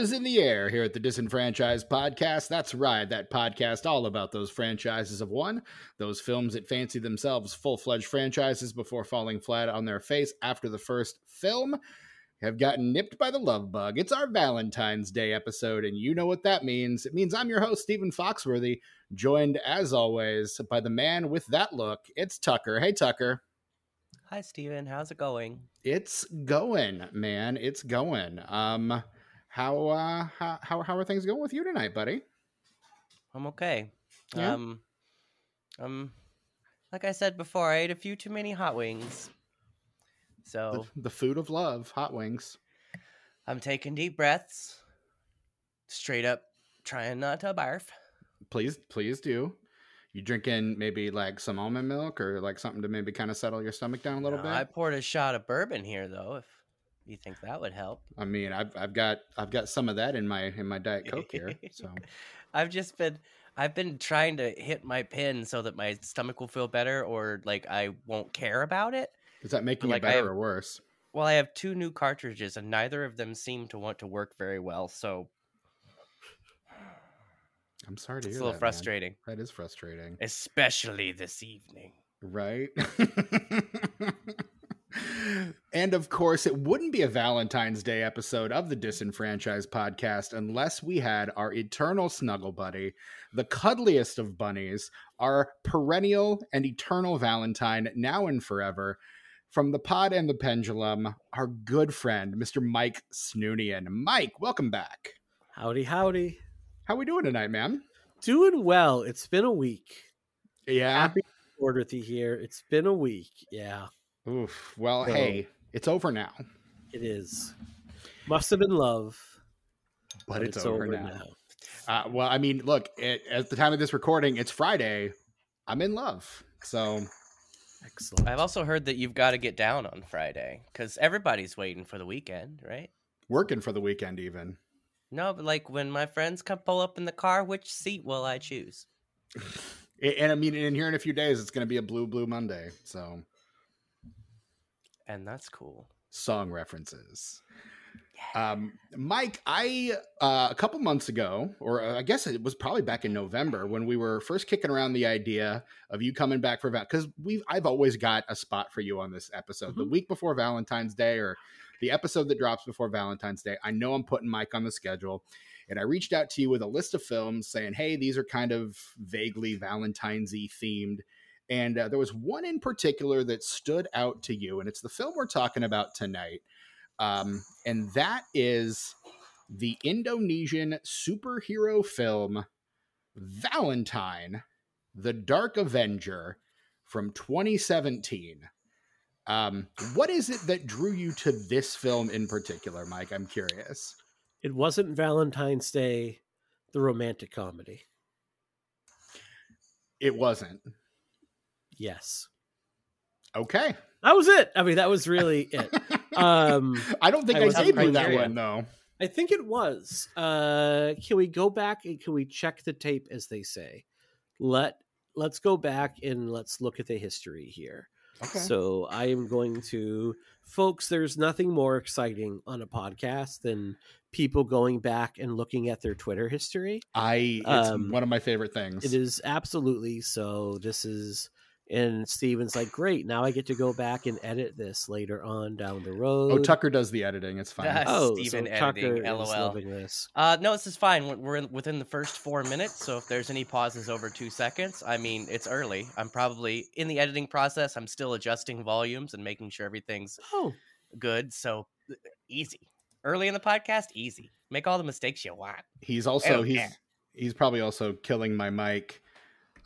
Is in the air here at the Disenfranchised Podcast. That's right, that podcast all about those franchises of one, those films that fancy themselves full fledged franchises before falling flat on their face after the first film have gotten nipped by the love bug. It's our Valentine's Day episode, and you know what that means. It means I'm your host, Stephen Foxworthy, joined as always by the man with that look. It's Tucker. Hey, Tucker. Hi, Stephen. How's it going? It's going, man. It's going. Um, how uh how how, how are things going with you tonight, buddy? I'm okay. Yeah? Um, um, like I said before, I ate a few too many hot wings, The, so the food of love, hot wings. I'm taking deep breaths, straight up, trying not to barf. Please, please do. You drinking maybe like some almond milk or like something to maybe kind of settle your stomach down a little No, bit? I poured a shot of bourbon here, though. If you think that would help. I mean, I've I've got I've got some of that in my in my diet coke here. So I've just been I've been trying to hit my pin so that my stomach will feel better or like I won't care about it. is that making Like, it better have- or worse? Well, I have two new cartridges and neither of them seem to want to work very well, so I'm sorry to it's hear a little that, man. frustrating, That is frustrating, especially this evening. right? and of course, it wouldn't be a Valentine's Day episode of the Disenfranchised podcast unless we had our eternal snuggle buddy, the cuddliest of bunnies, our perennial and eternal Valentine, now and forever. From the pod and the pendulum, our good friend, Mr. Mike Snoonian. Mike, welcome back. Howdy, howdy. How we doing tonight, man? Doing well. It's been a week. Yeah. Happy to with you here. It's been a week. Yeah, Oof. Well, So- hey, it's over now. it is. Must have been love, But, it's, over, now. Uh, well, I mean, look, it, at the time of this recording, it's Friday. I'm in love. So, Excellent. I've also heard that you've got to get down on Friday because everybody's waiting for the weekend, right? working for the weekend, even. No, but like when my friends come pull up in the car, which seat will I choose? A- And I mean, in here in a few days, it's going to be a Blue Blue Monday. So, And that's cool. song references. Um, Mike, I uh, a couple months ago, or uh, I guess it was probably back in November when we were first kicking around the idea of you coming back for Val, because we've I've always got a spot for you on this episode. The Mhm. week before Valentine's Day, or the episode that drops before Valentine's Day, I know I'm putting Mike on the schedule, and I reached out to you with a list of films saying, "Hey, these are kind of vaguely Valentine's-y themed." And uh, there was one in particular that stood out to you, and it's the film we're talking about tonight. Um, and that is the Indonesian superhero film Valentine, The Dark Avenger from 2017. Um, what is it that drew you to this film in particular, Mike? I'm curious. It wasn't Valentine's Day, the romantic comedy. It wasn't. Yes. Okay. That was it. I mean, that was really it. Um, I don't think I I, gave you that one, though. I think it was. Uh, can we go back and can we check the tape, as they say? Let Let's go back and let's look at the history here. Okay. So I am going to, folks. There's nothing more exciting on a podcast than people going back and looking at their Twitter history. I it's Um, one of my favorite things. It is absolutely so. This is, and Stephen's like, great. Now I get to go back and edit this later on down the road. Oh, Tucker does the editing. It's fine. Ah, Oh, Stephen so editing, Tucker is LOL. loving this. Uh, no, this is fine. We're- We're in, within the first four minutes, so if there's any pauses over two seconds, I mean, it's early. I'm probably in the editing process. I'm still adjusting volumes and making sure everything's Oh, good. So uh, easy. Early in the podcast, easy. Make all the mistakes you want. he's also he's care. he's probably also killing my mic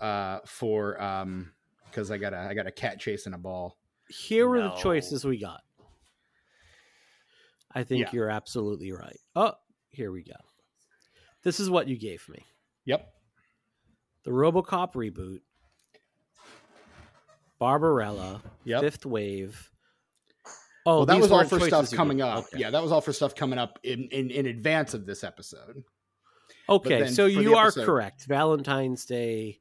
uh for um because i got a i got a cat chasing a ball here were the choices we got. I think Yeah. you're absolutely right. Oh, here we go. This is what you gave me. yep The RoboCop reboot, Barbarella, yep Fifth Wave. Oh, well that was all weren't for stuff coming gave. up Okay. yeah that was all for stuff coming up in in, in advance of this episode Okay, so for the you are correct. Valentine's Day,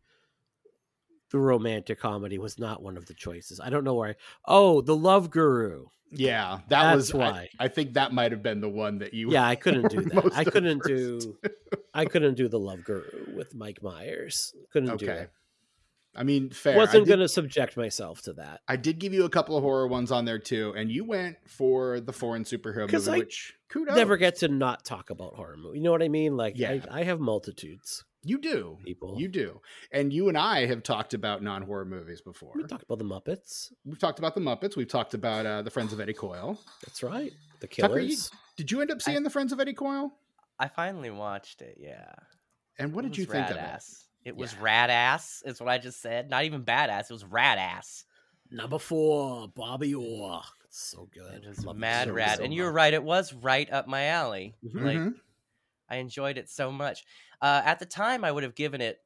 the romantic comedy was not one of the choices. I don't know why. Oh, the Love Guru. Yeah, that was That's why. I, I think that might have been the one that you. Yeah, I couldn't do that. I couldn't do. I couldn't do the Love Guru with Mike Myers. Couldn't do Okay. it. I mean, fair. I Wasn't going to subject myself to that. I did give you a couple of horror ones on there too, and you went for the foreign superhero movie, I which kudos. Never get to not talk about horror movie. You know what I mean? Like, Yeah. I, I have multitudes. You do. People. You do. And you and I have talked about non horror movies before. We talked about the Muppets. We've talked about the Muppets. We've talked about uh, the Friends of Eddie Coyle. That's right. The Tucker, you- Killers. Did you end up seeing the Friends of Eddie Coyle? I finally watched it. Yeah. And what It did you think of it? ass. It was Yeah. rad ass. Is what I just said. Not even badass. It was rad ass. Number four, Bobby Orr. It's so good. It was Love mad so, rad. so and you were right. It was right up my alley. Mhm. Like Mhm. I enjoyed it so much. Uh, at the time, I would have given it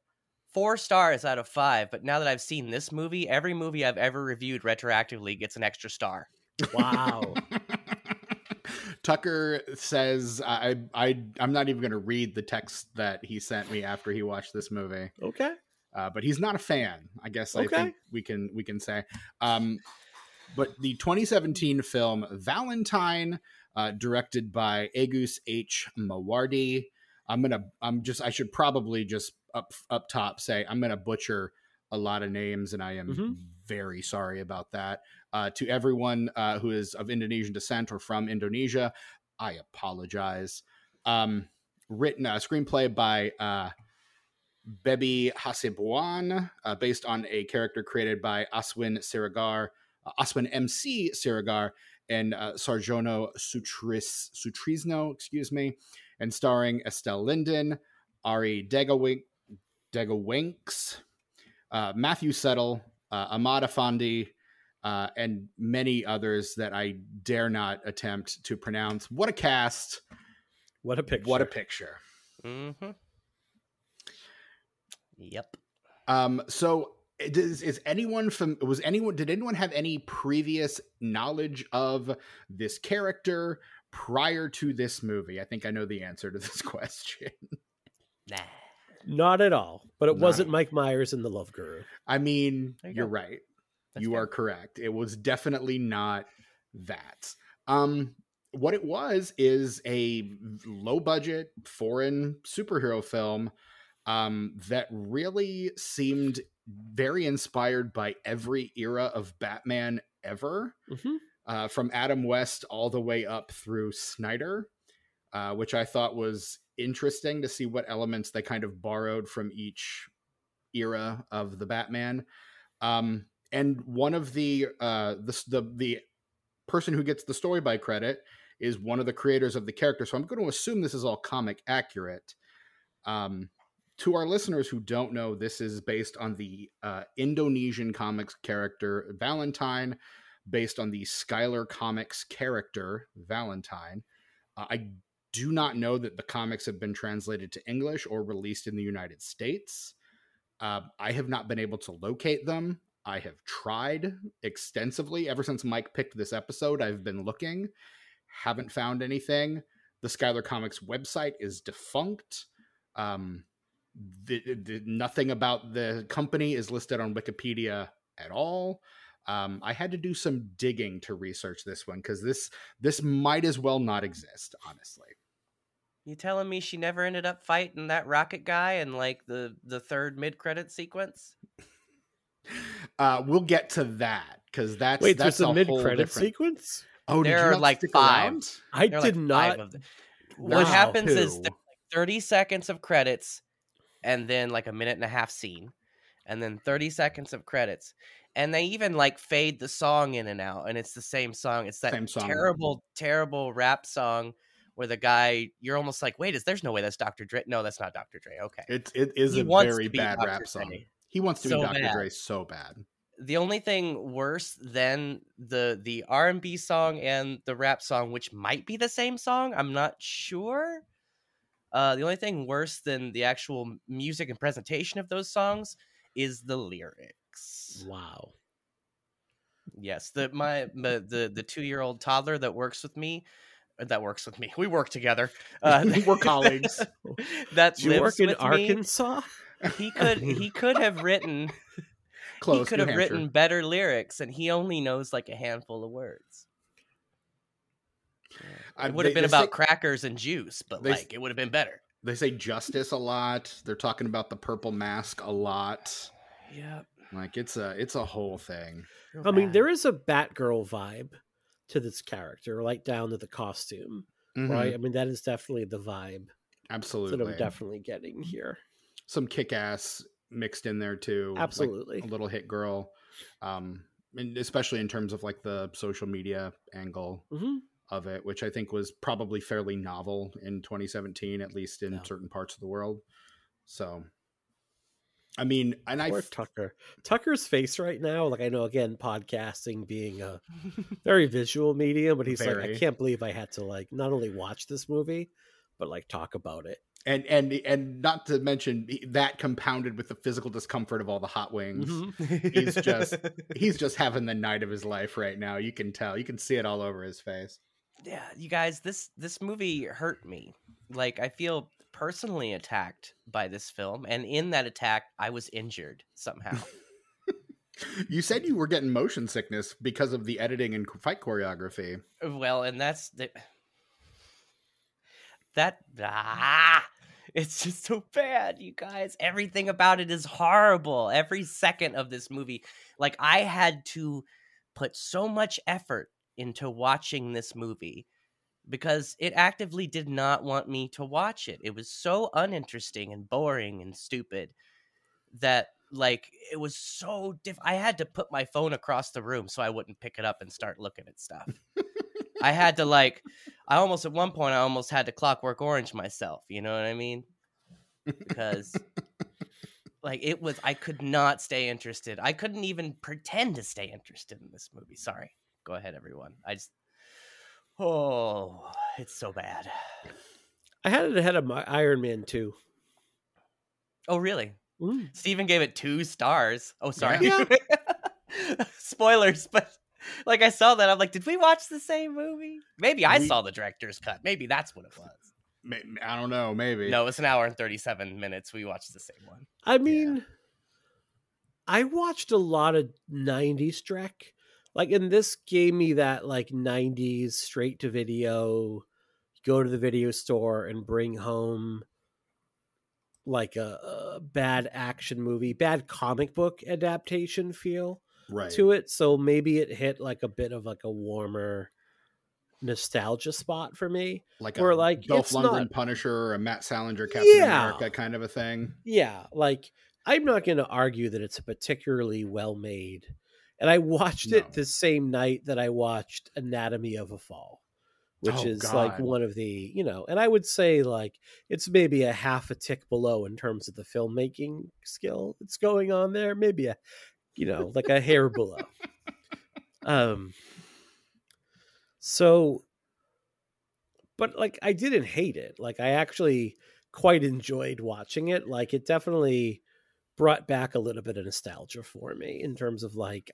four stars out of five. But now that I've seen this movie, every movie I've ever reviewed retroactively gets an extra star. Wow. Tucker says I I I'm not even going to read the text that he sent me after he watched this movie. okay. uh, but he's not a fan. I guess I think we can we can say. Um, but the 2017 film Valentine, uh, directed by Agus H. Mawardi. I'm gonna. I'm just. I should probably just up up top say I'm gonna butcher a lot of names, and I am Mhm. Very sorry about that. Uh, to everyone uh, who is of Indonesian descent or from Indonesia, I apologize. Um, written a screenplay by uh, Bebi Hasibuan, uh, based on a character created by Aswin Sirigar, uh, Aswin MC Sirigar, and uh, Sarjono Sutris, Sutrisno, excuse me, and starring Estelle Linden, Ari Degawink, Degawinks, uh, Matthew Settle, uh, Ahmad Afandi, uh, and many others that I dare not attempt to pronounce. What a cast! What a picture. What a picture! Mm-hmm. Yep. Um, so is, is anyone from was anyone did anyone have any previous knowledge of this character prior to this movie? I think I know the answer to this question. Nah. Not at all. But it No. wasn't Mike Myers in The Love Guru. I mean, There you you are go. right. That's you fair. are correct. It was definitely not that. Um, what it was is a low budget foreign superhero film um, that really seemed very inspired by every era of Batman ever, Mhm. uh, from Adam West all the way up through Snyder, uh, which I thought was interesting to see what elements they kind of borrowed from each era of the Batman. Um, and one of the uh, the the the person who gets the story by credit is one of the creators of the character. So I'm going to assume this is all comic accurate. Um, to our listeners who don't know, this is based on the uh, Indonesian comics character Valentine, based on the Skylar Comics character Valentine. Uh, I do not know that the comics have been translated to English or released in the United States. Uh, I have not been able to locate them. I have tried extensively ever since Mike picked this episode. I've been looking, haven't found anything. The Skylar Comics website is defunct. Um, the, the, nothing about the company is listed on Wikipedia at all. Um, I had to do some digging to research this one because this this might as well not exist, honestly. You telling me she never ended up fighting that rocket guy in like the the third mid credit sequence? Uh, we'll get to that because that's Wait, that's there's a a mid credit different- sequence? Oh, did There you are like stick five. around? I did like not. five of them. Wow. What happens is Two. there's like 30 seconds of credits and then like a minute and a half scene and then 30 seconds of credits. And they even like fade the song in and out and it's the same song. It's that Same song. terrible, terrible rap song where the guy you're almost like, wait, is there's no way that's Dr. Dre? No, that's not Dr. Dre. Okay. It it is He a very bad Dr. rap song. Dre. He wants to So be Dr. bad. Dre so bad. the only thing worse than the the R&B song and the rap song which might be the same song I'm not sure uh the only thing worse than the actual music and presentation of those songs is the lyrics Wow. yes the my, my the the 2-year-old toddler that works with me that works with me we work together uh We're colleagues. that Do you lives work in with me, Arkansas? he could he could have written Close. he could New have Hampshire. written better lyrics, and he only knows like a handful of words. Uh, It would they- have been they about say- crackers and juice, but they- like it would have been better. They say justice a lot. They're talking about the purple mask a lot. Yep. Like it's a it's a whole thing. I mean, there is a Batgirl vibe to this character, like down to the costume, Mhm. right? I mean, that is definitely the vibe Absolutely. that. I'm definitely getting here. Some kick ass mixed in there too. like Absolutely. a little hit girl. Um and especially in terms of like the social media angle hmm of it, which I think was probably fairly novel in 2017, at least in certain parts of the world. So, I mean, and I Poor Tucker. Tucker's face right now, like I know again, podcasting being a very visual medium, but he's like, I can't believe I had to like not only watch this movie, but like talk about it. and and and not to mention that compounded with the physical discomfort of all the hot wings. Mhm. He's just- He's just having the night of his life right now. You can tell. You can see it all over his face. Yeah, you guys, this this movie hurt me. Like I feel personally attacked by this film, and in that attack, I was injured somehow. You said you were getting motion sickness because of the editing and fight choreography. well, and that's the that ah, it's just so bad, you guys. Everything about it is horrible. Every second of this movie, like I had to put so much effort into watching this movie because it actively did not want me to watch it. It was so uninteresting and boring and stupid that like it was so diff I had to put my phone across the room so I wouldn't pick it up and start looking at stuff. I had to like I almost at one point I almost had to clockwork orange myself, you know what I mean? Because like it was I could not stay interested. I couldn't even pretend to stay interested in this movie. Sorry. Go ahead everyone. I just Oh, it's so bad. I had it ahead of my Iron Man 2. Oh, really? Mm. Stephen gave it two stars. Oh, sorry. Yeah. Spoilers, but like I saw that, I'm like, did we watch the same movie? Maybe I We- saw the director's cut. Maybe that's what it was. I don't know. Maybe. No, it's an hour and 37 minutes. We watched the same one. I mean, I watched a lot of 90s Trek. Like, and this gave me that like 90s straight to video, go to the video store and bring home like a, a bad action movie, bad comic book adaptation feel Right. to it. So maybe it hit like a bit of like a warmer nostalgia spot for me. Like Or, a like, Dolph it's Lundgren not- Punisher or a Matt Salinger Captain Yeah. America kind of a thing. Yeah, like I'm not going to argue that it's a particularly well made. And I watched No. it the same night that I watched Anatomy of a Fall, which Oh, is like one of the, you know, and I would say like it's maybe a half a tick below in terms of the filmmaking skill that's going on there, maybe a you know, like a hair below. Um so but like I didn't hate it. Like I actually quite enjoyed watching it. Like it definitely brought back a little bit of nostalgia for me in terms of like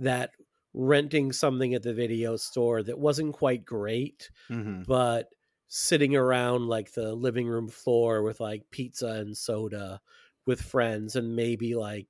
that renting something at the video store that wasn't quite great, Mm-hmm. but sitting around like the living room floor with like pizza and soda with friends and maybe like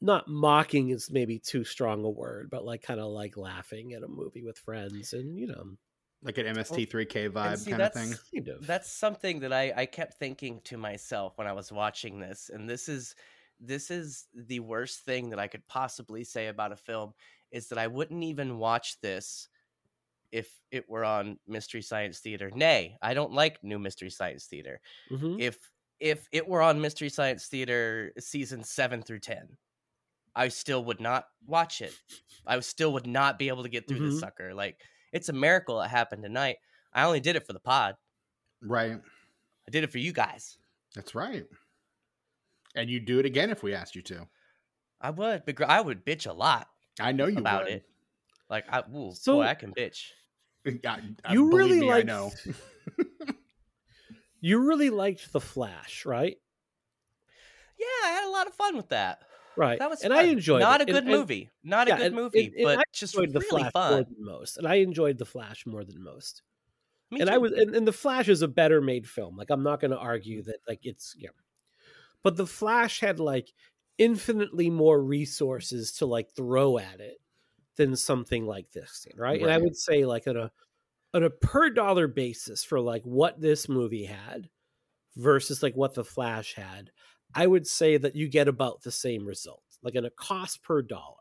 not mocking is maybe too strong a word, but like kind of like laughing at a movie with friends and you know, Like an MST3K vibe see, kind of thing. That's something that I, I kept thinking to myself when I was watching this, and this is this is the worst thing that I could possibly say about a film is that I wouldn't even watch this if it were on Mystery Science Theater. Nay, I don't like new Mystery Science Theater. Mhm. If if it were on Mystery Science Theater season seven through ten, I still would not watch it. I still would not be able to get through Mhm. this sucker. Like it's a miracle it happened tonight. I only did it for the pod. Right. I did it for you guys. That's right. And you'd do it again if we asked you to. I would, begr- I would bitch a lot I know you about would. it. Like, I, ooh, So- boy, I can bitch. I, I- You really me, I know. you really liked the Flash, right? Yeah, I had a lot of fun with that. Right. That was and fun. I enjoyed Not it. a good And- and- movie. Not yeah, a good and- movie, and- and but I just enjoyed the really Flash more fun. than most, and I enjoyed the Flash more than most. Me and I was, and, and the Flash is a better made film. Like I'm not going to argue that, like it's yeah, but the Flash had like infinitely more resources to like throw at it than something like this, right? And I would say like on a on a per dollar basis for like what this movie had versus like what the Flash had, I would say that you get about the same result, like in a cost per dollar.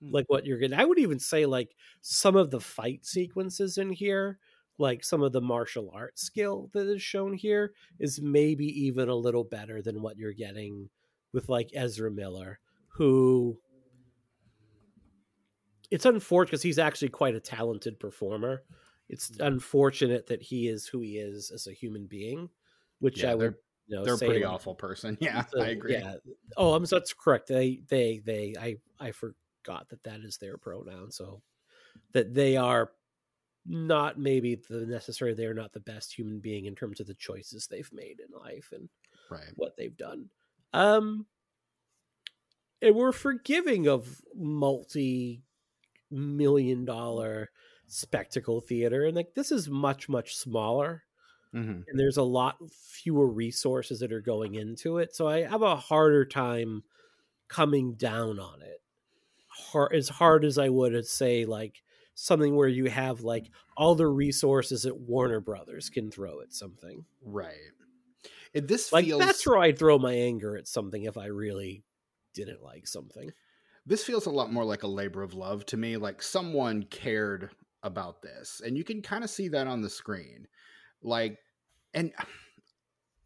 Hmm. Like what you're getting. I would even say like some of the fight sequences in here, like some of the martial arts skill that is shown here, is maybe even a little better than what you're getting with like Ezra Miller, who it's unfortunate because he's actually quite a talented performer. It's mm-hmm. unfortunate that he is who he is as a human being, which Yeah, I would you know, They're pretty like- awful person. Yeah, so, I agree. Yeah. Oh, I'm that's correct. They they they I I forgot that that is their pronoun. So that they are not maybe the necessary they're not the best human being in terms of the choices they've made in life and Right. what they've done. Um and we're forgiving of multi million dollar spectacle theater and like this is much much smaller hmm and there's a lot fewer resources that are going into it. So I have a harder time coming down on it. Hard, as hard as I would say like something where you have mm. like all the resources that Warner Brothers can throw at something. Right. It, this Like feels that's where I'd throw my anger at something if I really didn't like something. this feels a lot more like a labor of love to me. Like someone cared about this, and you can kind of see that on the screen. Like, and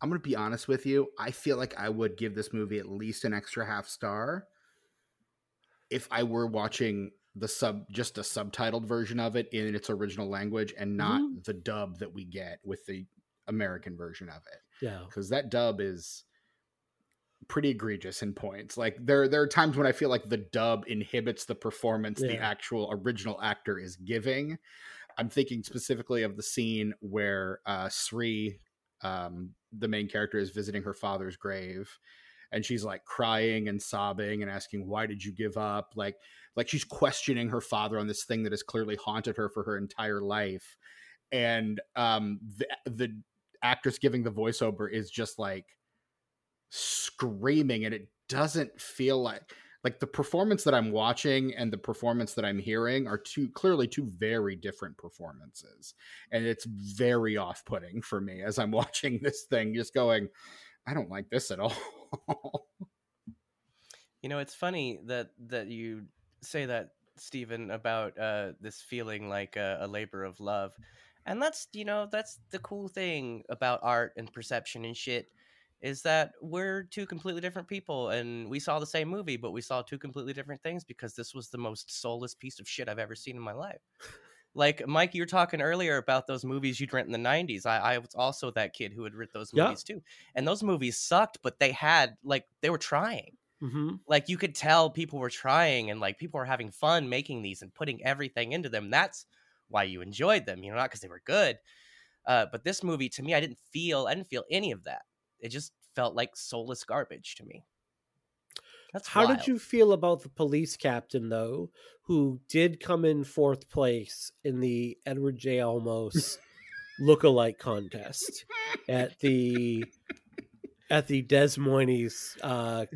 I'm gonna be honest with you. I feel like I would give this movie at least an extra half star if I were watching the sub just a subtitled version of it in its original language and not the dub that we get with the American version of it Yeah. because that dub is pretty egregious in points. Like there there are times when I feel like the dub inhibits the performance the actual original actor is giving. I'm thinking specifically of the scene where uh Sri um the main character is visiting her father's grave and she's like crying and sobbing and asking why did you give up like like she's questioning her father on this thing that has clearly haunted her for her entire life and um the the actress giving the voiceover is just like screaming and it doesn't feel like like the performance that I'm watching and the performance that I'm hearing are two clearly two very different performances. And it's very off-putting for me as I'm watching this thing, just going, I don't like this at all. You know, it's funny that that you say that, Stephen, about uh, this feeling like a, a labor of love, and that's you know that's the cool thing about art and perception and shit is that we're two completely different people and we saw the same movie but we saw two completely different things because this was the most soulless piece of shit i've ever seen in my life like mike you were talking earlier about those movies you'd rent in the 90s i, I was also that kid who would rent those Yeah. movies too. And those movies sucked but they had like they were trying. Mm-hmm. like you could tell people were trying and like people were having fun making these and putting everything into them. That's why you enjoyed them you know not because they were good. Uh, but this movie to me i didn't feel i didn't feel any of that. It just felt like soulless garbage to me that's How wild. did you feel about the police captain though, who did come in fourth place in the Edward J. Olmos lookalike contest at the at the Des Moines uh,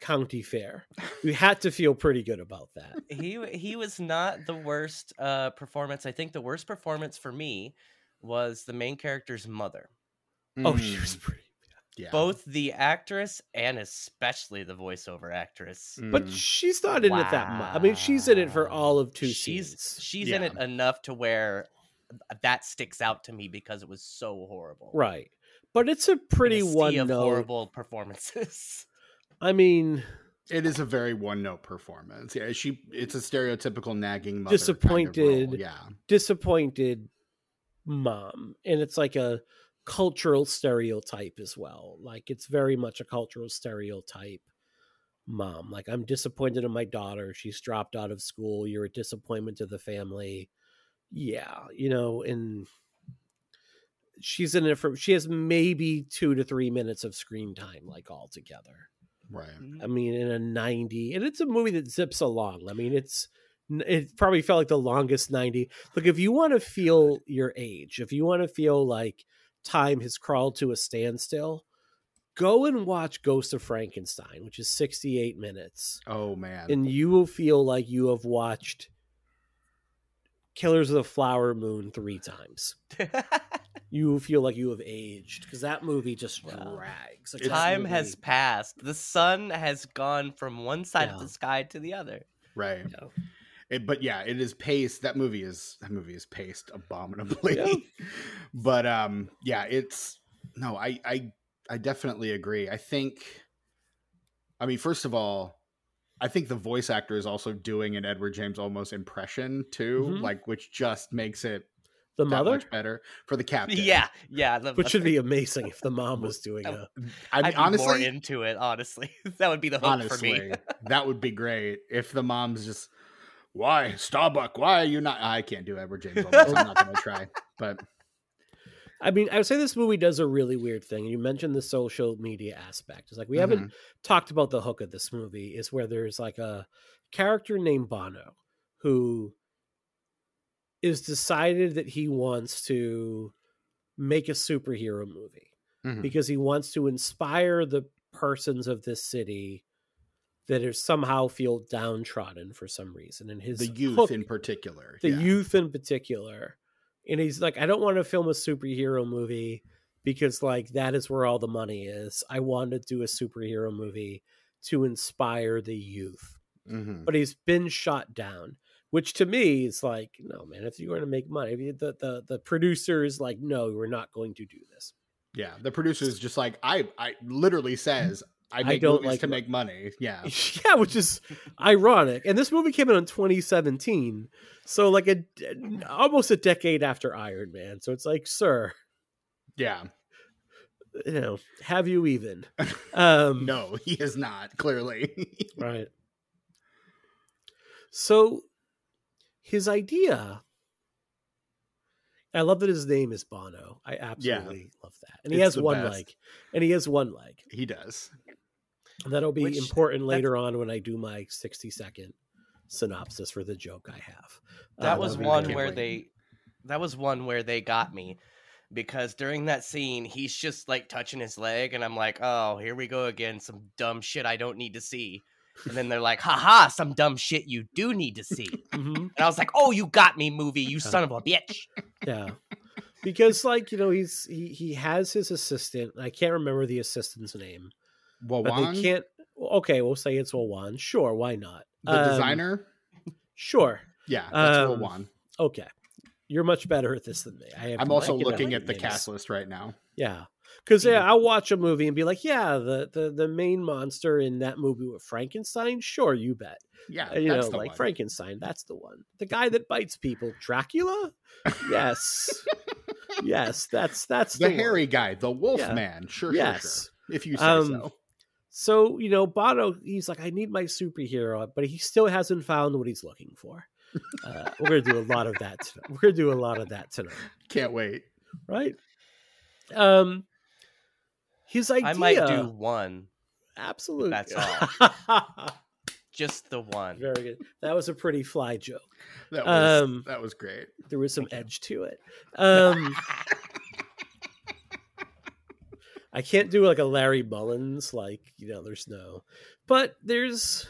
County Fair? You had to feel pretty good about that. he he was not the worst uh performance i think the worst performance for me was the main character's mother Oh, she Mm, was pretty. Yeah. both the actress and especially the voiceover actress But Mm. she's not in it that much. I mean, she's in it for all of two she's scenes. she's in it enough to where that sticks out to me because it was so horrible Right. But it's a In a pretty sea one of note. horrible performances I mean, It is a very one note performance. Yeah, she it's a stereotypical nagging mother kind of role. Disappointed. Yeah. disappointed mom and it's like a cultural stereotype as well like it's very much a cultural stereotype mom like i'm disappointed in my daughter she's dropped out of school you're a disappointment to the family yeah you know and she's in it for she has maybe two to three minutes of screen time like altogether Right. Mm-hmm. I mean, in a 90, and it's a movie that zips along. I mean, it's it probably felt like the longest 90. Look, if you want to feel your age, if you want to feel like time has crawled to a standstill, go and watch Ghost of Frankenstein, which is 68 minutes, Oh man. and you will feel like you have watched Killers of the Flower Moon three times. You will feel like you have aged because that movie just Wow. drags. Like, Time movie- has passed. The sun has gone from one side of the sky to the other. right. Yeah. It, but yeah, it is paced. That movie is that movie is paced abominably. Yeah. but um, yeah, it's no, I I I definitely agree. I think, I mean, first of all, I think the voice actor is also doing an Edward James Olmos impression too, Mhm. like which just makes it The that mother, much better for the captain. Yeah, yeah. The, which would be amazing if the mom was doing Oh, a. I mean, I'd be more into it. Honestly, that would be the hook for me. honestly, that would be great if the mom's just. Why Starbuck? Why are you not? I can't do Edward James. Olmos. I'm not gonna try. But I mean, I would say this movie does a really weird thing. You mentioned the social media aspect. It's like we haven't Mhm. talked about the hook of this movie. Is where there's like a character named Bono who is decided that he wants to make a superhero movie Mhm. because he wants to inspire the persons of this city that are somehow feel downtrodden for some reason. And his the youth hook- in particular. the yeah. youth in particular. And he's like, I don't want to film a superhero movie because like that is where all the money is. I want to do a superhero movie to inspire the youth. Mhm. But he's been shot down, which to me is like, no man, if you're going to make money, the the the producer is like, no, we're not going to do this. Yeah, the producer is just like I. I literally says I I don't like to make money. Yeah, yeah, which is ironic. And this movie came out in 2017, so like a almost a decade after Iron Man. So it's like, sir, yeah. you know, have you even? Um, No, he is not clearly. right. So his idea, I love that his name is Bono. I absolutely love that, and he It's has one best. leg, and he has one leg. he does. That'll be Which- important later on when I do my sixty second synopsis for the joke I have. That Uh, was one where wait. they that was one where they got me because during that scene he's just like touching his leg and I'm like, "Oh, here we go again, some dumb shit I don't need to see." And then they're like, "Haha, some dumb shit you do need to see." Mhm. And I was like, "Oh, you got me, movie, you son of a bitch." Yeah. Because like, you know, he's he he has his assistant. I can't remember the assistant's name. Well, But they can't okay, we'll say it's Wawan. Sure, why not? the Um, designer. Sure. Yeah, that's um, Wilwan. Okay. You're much better at this than me. I have I'm also looking at the names. cast list right now. Yeah. Because yeah, I'll watch a movie and be like, yeah, the, the the main monster in that movie with Frankenstein. Sure, you bet. Yeah, Uh, you know, the like one. Frankenstein. That's the one. The guy that bites people, Dracula. Yes, yes, that's that's the the, one. hairy guy, the Wolf Yeah. Man. Sure, Yes. sure, sure. If you say Um, so. So you know, Bono, he's like, I need my superhero, but he still hasn't found what he's looking for. Uh, we're gonna do a lot of that. Tonight. We're gonna do a lot of that tonight, Can't wait. right? Um, his idea. I might do one, absolutely. That's all. just the one. Very good. That was a pretty fly joke. That was Um, that was great. There was some edge to it. Um, I can't do like a Larry Mullins, like, you know, there's no, but there's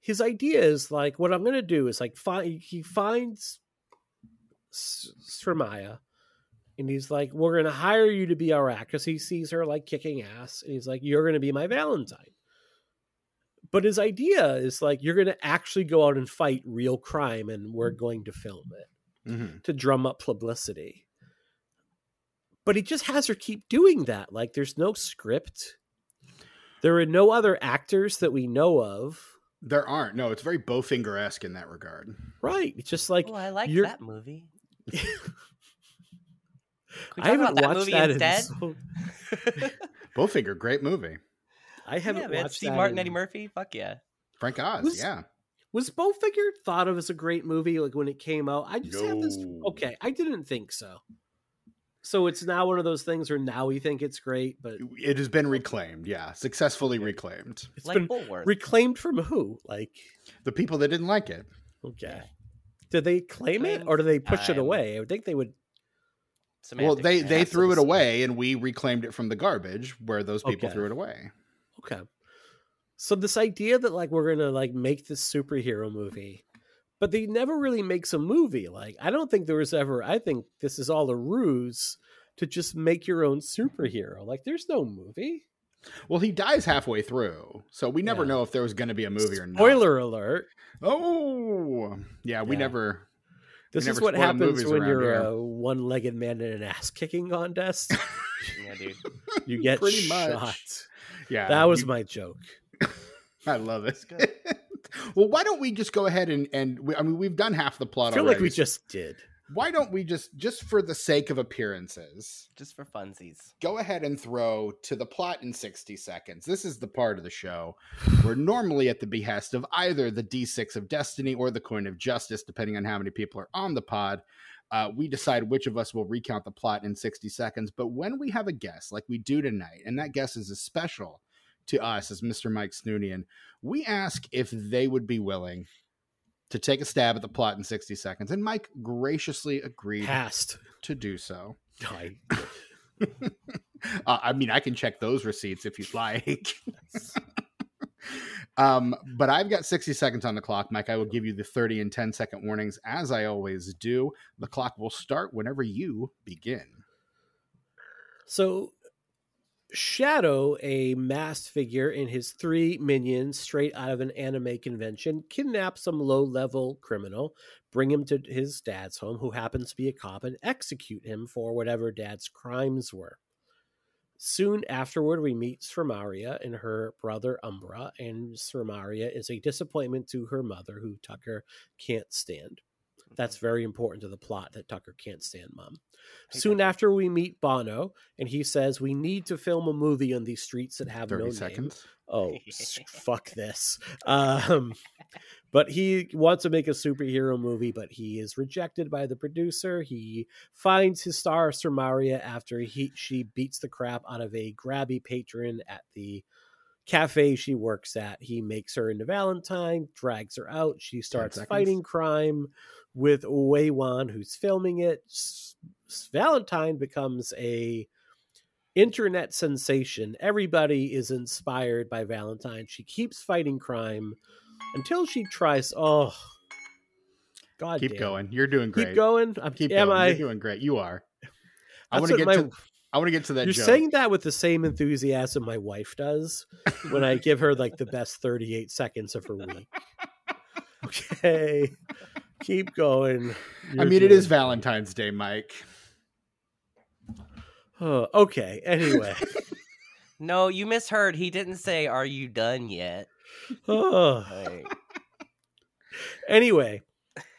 his idea is like, what I'm going to do is like, find, he finds S- Srimaya and he's like, we're going to hire you to be our actress. He sees her like kicking ass and he's like, you're going to be my Valentine. But his idea is like, you're going to actually go out and fight real crime and we're going to film it Mhm. to drum up publicity. But he just has her keep doing that. Like there's no script. There are no other actors that we know of. There aren't. No, it's very Bowfinger esque in that regard. Right. It's just like oh, I like you're- that movie. I haven't that watched movie that instead? in so, Bowfinger, great movie. I haven't yeah, man. watched Steve that Martin, in- Eddie Murphy. Fuck yeah. Frank Oz. Was- yeah. Was Bowfinger thought of as a great movie like when it came out? I just have this Okay, I didn't think so. So it's now one of those things where now we think it's great, but It has been reclaimed. Yeah, successfully reclaimed. it's like been Bulworth. reclaimed from who? Like The people that didn't like it. Okay. Did they claim it or do they push it time. away? I would think they would. well, Semantics, they they threw it insane. away, and we reclaimed it from the garbage where those people Okay. threw it away. Okay. So this idea that like we're gonna like make this superhero movie, but they never really makes a movie. Like I don't think there was ever. I think this is all a ruse to just make your own superhero. Like there's no movie. Well, he dies halfway through, so we never Yeah. know if there was going to be a movie or not. Spoiler alert. Oh, yeah, we Yeah. never. This never is what happens when you're here. a one-legged man in an ass-kicking contest. yeah, dude. You get Pretty much. shot. Yeah, That was you- my joke. I love it. Good. well, why don't we just go ahead and and we, I mean we've done half the I plot feel already. like we just did. Why don't we just just for the sake of appearances, Just for funsies. go ahead and throw to the plot in 60 seconds. This is the part of the show where normally at the behest of either the D6 of destiny or the coin of justice, depending on how many people are on the pod, uh, we decide which of us will recount the plot in 60 seconds. But when we have a guest, like we do tonight, and that guest is a special to us as Mr. Mike Snoonian, we ask if they would be willing to take a stab at the plot in 60 seconds. And Mike graciously agreed Passed. to do so. I- uh, I mean, I can check those receipts if you'd like. um, but I've got 60 seconds on the clock, Mike. I will give you the 30 and 10 second warnings as I always do. The clock will start whenever you begin. So, Shadow, a masked figure in his three minions straight out of an anime convention, kidnaps some low level criminal, bring him to his dad's home, who happens to be a cop, and execute him for whatever dad's crimes were. Soon afterward, we meet Sramaria and her brother Umbra, and Sramaria is a disappointment to her mother, who Tucker can't stand. That's very important to the plot that Tucker can't stand mom. Soon Tucker. after, we meet Bono, and he says we need to film a movie on these streets that have 30 no name. seconds. Oh, fuck this. Um, but he wants to make a superhero movie, but he is rejected by the producer. He finds his star Samaria after he she beats the crap out of a grabby patron at the cafe she works at. He makes her into Valentine, drags her out. She starts fighting crime with Wei Wan, who's filming it. S- Valentine becomes a internet sensation. Everybody is inspired by Valentine. She keeps fighting crime until she tries. Oh, God, Keep damn. going. You're doing great. Keep going. I'm, Keep am going. I? You're doing great. You are. I want to get my- to. I want to get to that. You're joke. saying that with the same enthusiasm my wife does when I give her like the best 38 seconds of her week. Okay, keep going. I You're mean, it doing- is Valentine's Day, Mike. Oh, okay. Anyway, No, you misheard. He didn't say, "Are you done yet?" oh. Like, anyway,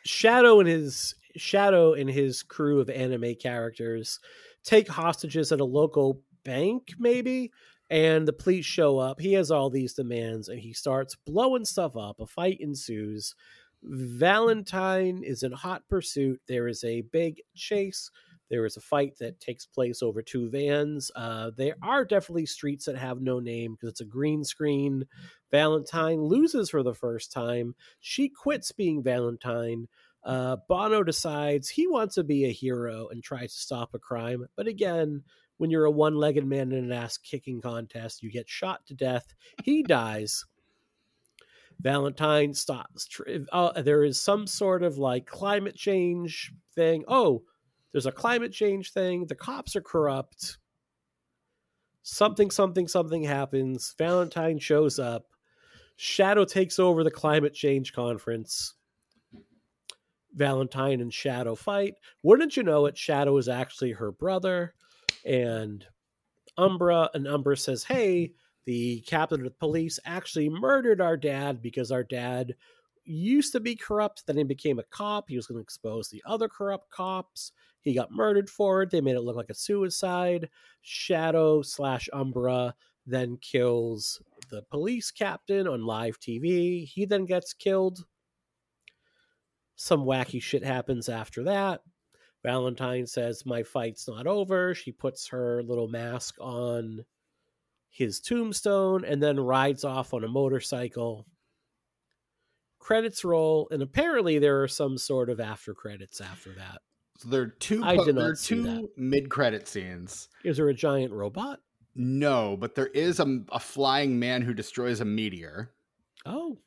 Shadow and his Shadow and his crew of anime characters take hostages at a local bank, maybe, and the police show up. He has all these demands, and he starts blowing stuff up. A fight ensues. Valentine is in hot pursuit. There is a big chase. There is a fight that takes place over two vans. Uh, there are definitely streets that have no name because it's a green screen. Valentine loses for the first time. She quits being Valentine. Uh, Bono decides he wants to be a hero and tries to stop a crime. But again, when you're a one legged man in an ass kicking contest, you get shot to death. He dies. Valentine stops. Uh, there is some sort of like climate change thing. Oh, there's a climate change thing. The cops are corrupt. Something, something, something happens. Valentine shows up. Shadow takes over the climate change conference. Valentine and Shadow fight. Wouldn't you know it? Shadow is actually her brother. And Umbra, and Umbra says, Hey, the captain of the police actually murdered our dad because our dad used to be corrupt. Then he became a cop. He was going to expose the other corrupt cops. He got murdered for it. They made it look like a suicide. Shadow slash Umbra then kills the police captain on live TV. He then gets killed. Some wacky shit happens after that. Valentine says, My fight's not over. She puts her little mask on his tombstone and then rides off on a motorcycle. Credits roll, and apparently there are some sort of after credits after that. So there are two. I did not there are two mid-credit scenes. Is there a giant robot? No, but there is a, a flying man who destroys a meteor. Oh,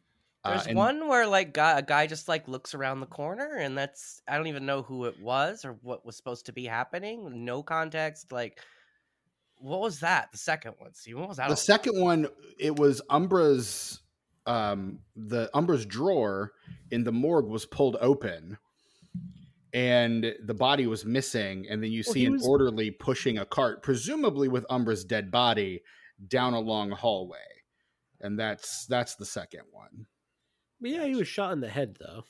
Uh, There's and one where like guy, a guy just like looks around the corner, and that's I don't even know who it was or what was supposed to be happening. No context. Like, what was that? The second one. See, what was that? The second one, it was Umbra's. Um, the Umbra's drawer in the morgue was pulled open, and the body was missing. And then you Well, see an was- orderly pushing a cart, presumably with Umbra's dead body, down a long hallway. And that's that's the second one. But yeah, he was shot in the head though.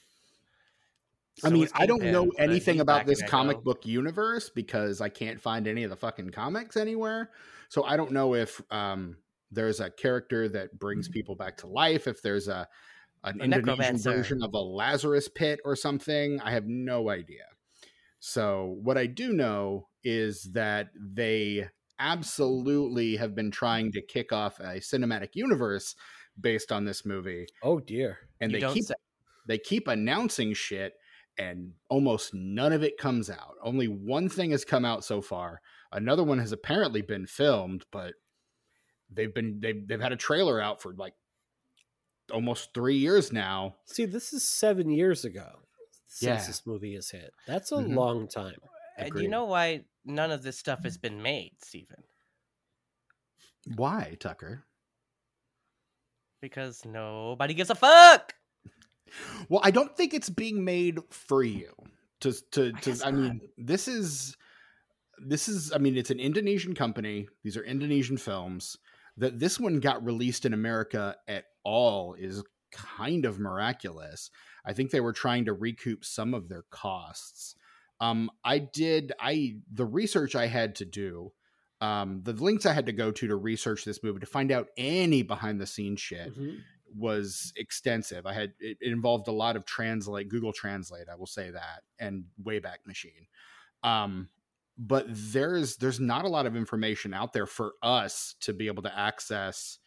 I mean, I don't know anything about this comic Echo. book universe because I can't find any of the fucking comics anywhere. So I don't know if um, there's a character that brings people back to life, if there's a an A Indonesian version of a Lazarus pit or something. I have no idea. So what I do know is that they absolutely have been trying to kick off a cinematic universe based on this movie Oh dear. and You they keep say. they keep announcing shit and almost none of it comes out only one thing has come out so far another one has apparently been filmed but they've been they've, they've had a trailer out for like almost three years now See, this is seven years ago since Yeah. this movie is hit. That's a Mhm. long time. And you know why none of this stuff has been made, Stephen? why tucker Because nobody gives a fuck. well i don't think it's being made for you to to, I to guess I, mean this is this is i mean it's an indonesian company. These are indonesian films. That this one got released in america at all is kind of miraculous. I think they were trying to recoup some of their costs. Um i did i the research i had to do um the links i had to go to to research this movie to find out any behind the scenes shit Mhm. was extensive. I had it, it involved a lot of translate Google Translate, I will say that, and Wayback Machine. Um, but there's there's not a lot of information out there for us to be able to access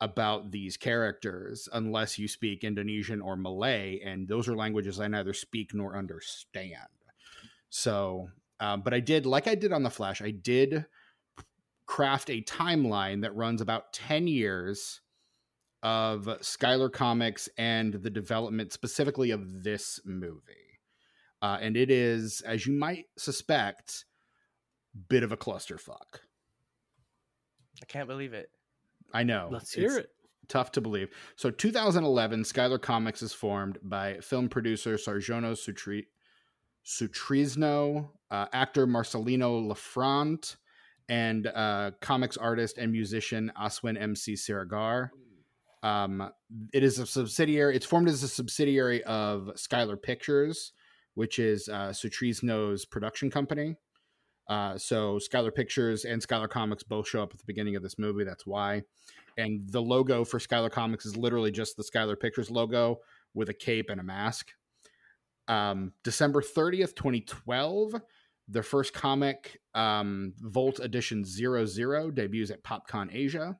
about these characters unless you speak Indonesian or Malay, and those are languages I neither speak nor understand. So, um, but I did, like I did on the Flash, I did craft a timeline that runs about ten years of Skylar Comics and the development specifically of this movie. Uh, and it is, as you might suspect, bit of a clusterfuck. I can't believe it. I know. Let's hear it. Tough to believe. So, 2011, Skylar Comics is formed by film producer Sarjono Sutri- Sutrisno, uh, actor Marcelino Lefrandt, and uh, comics artist and musician Aswin MC Siregar. Um, it is a subsidiary. It's formed as a subsidiary of Skylar Pictures, which is uh, Sutrisno's production company. Uh, so Skylar Pictures and Skylar Comics both show up at the beginning of this movie. That's why. And the logo for Skylar Comics is literally just the Skylar Pictures logo with a cape and a mask. Um, December 30th, 2012, their first comic, um, Volt Edition 00, debuts at PopCon Asia.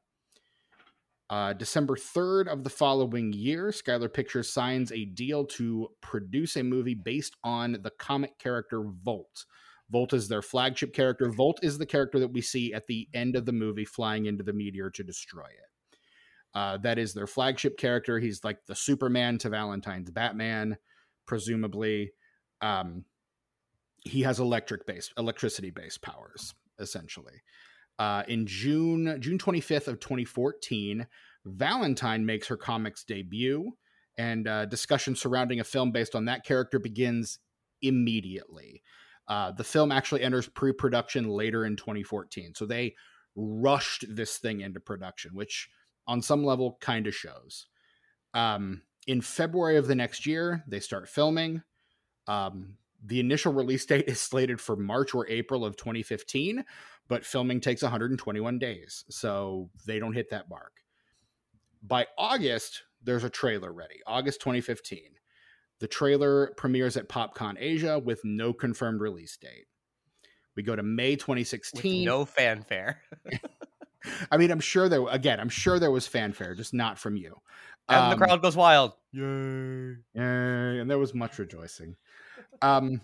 Uh, December 3rd of the following year, Skylar Pictures signs a deal to produce a movie based on the comic character Volt. Volt is their flagship character. Volt is the character that we see at the end of the movie flying into the meteor to destroy it. Uh, that is their flagship character. He's like the Superman to Valentine's Batman, presumably. Um, he has electric based, electricity based powers, essentially. Uh, in June, June 25th of 2014, Valentine makes her comics debut, and uh, discussion surrounding a film based on that character begins immediately. Uh, the film actually enters pre-production later in 2014, so they rushed this thing into production, which on some level kind of shows. Um, in February of the next year, they start filming. Um, the initial release date is slated for March or April of 2015, but filming takes 121 days, so they don't hit that mark. By August, there's a trailer ready. August 2015. The trailer premieres at PopCon Asia with no confirmed release date. We go to May With 2016. no fanfare. I mean, I'm sure there again, I'm sure there was fanfare, just not from you. And Um, the crowd goes wild. Yay. Yay, and there was much rejoicing. Um,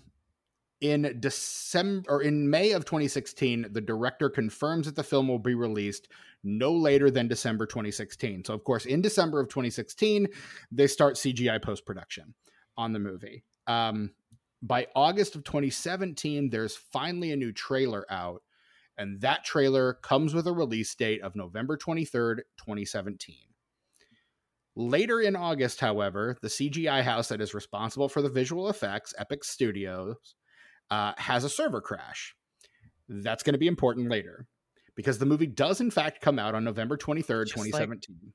in December or in May of 2016, the director confirms that the film will be released no later than December 2016. So, of course, in December of 2016, they start CGI post production on the movie. Um, by August of 2017, there's finally a new trailer out, and that trailer comes with a release date of November 23rd, 2017. Later in August, however, the CGI house that is responsible for the visual effects, Epic Studios, uh, has a server crash. That's going to be important later because the movie does, in fact, come out on November 23rd, Just 2017. Like,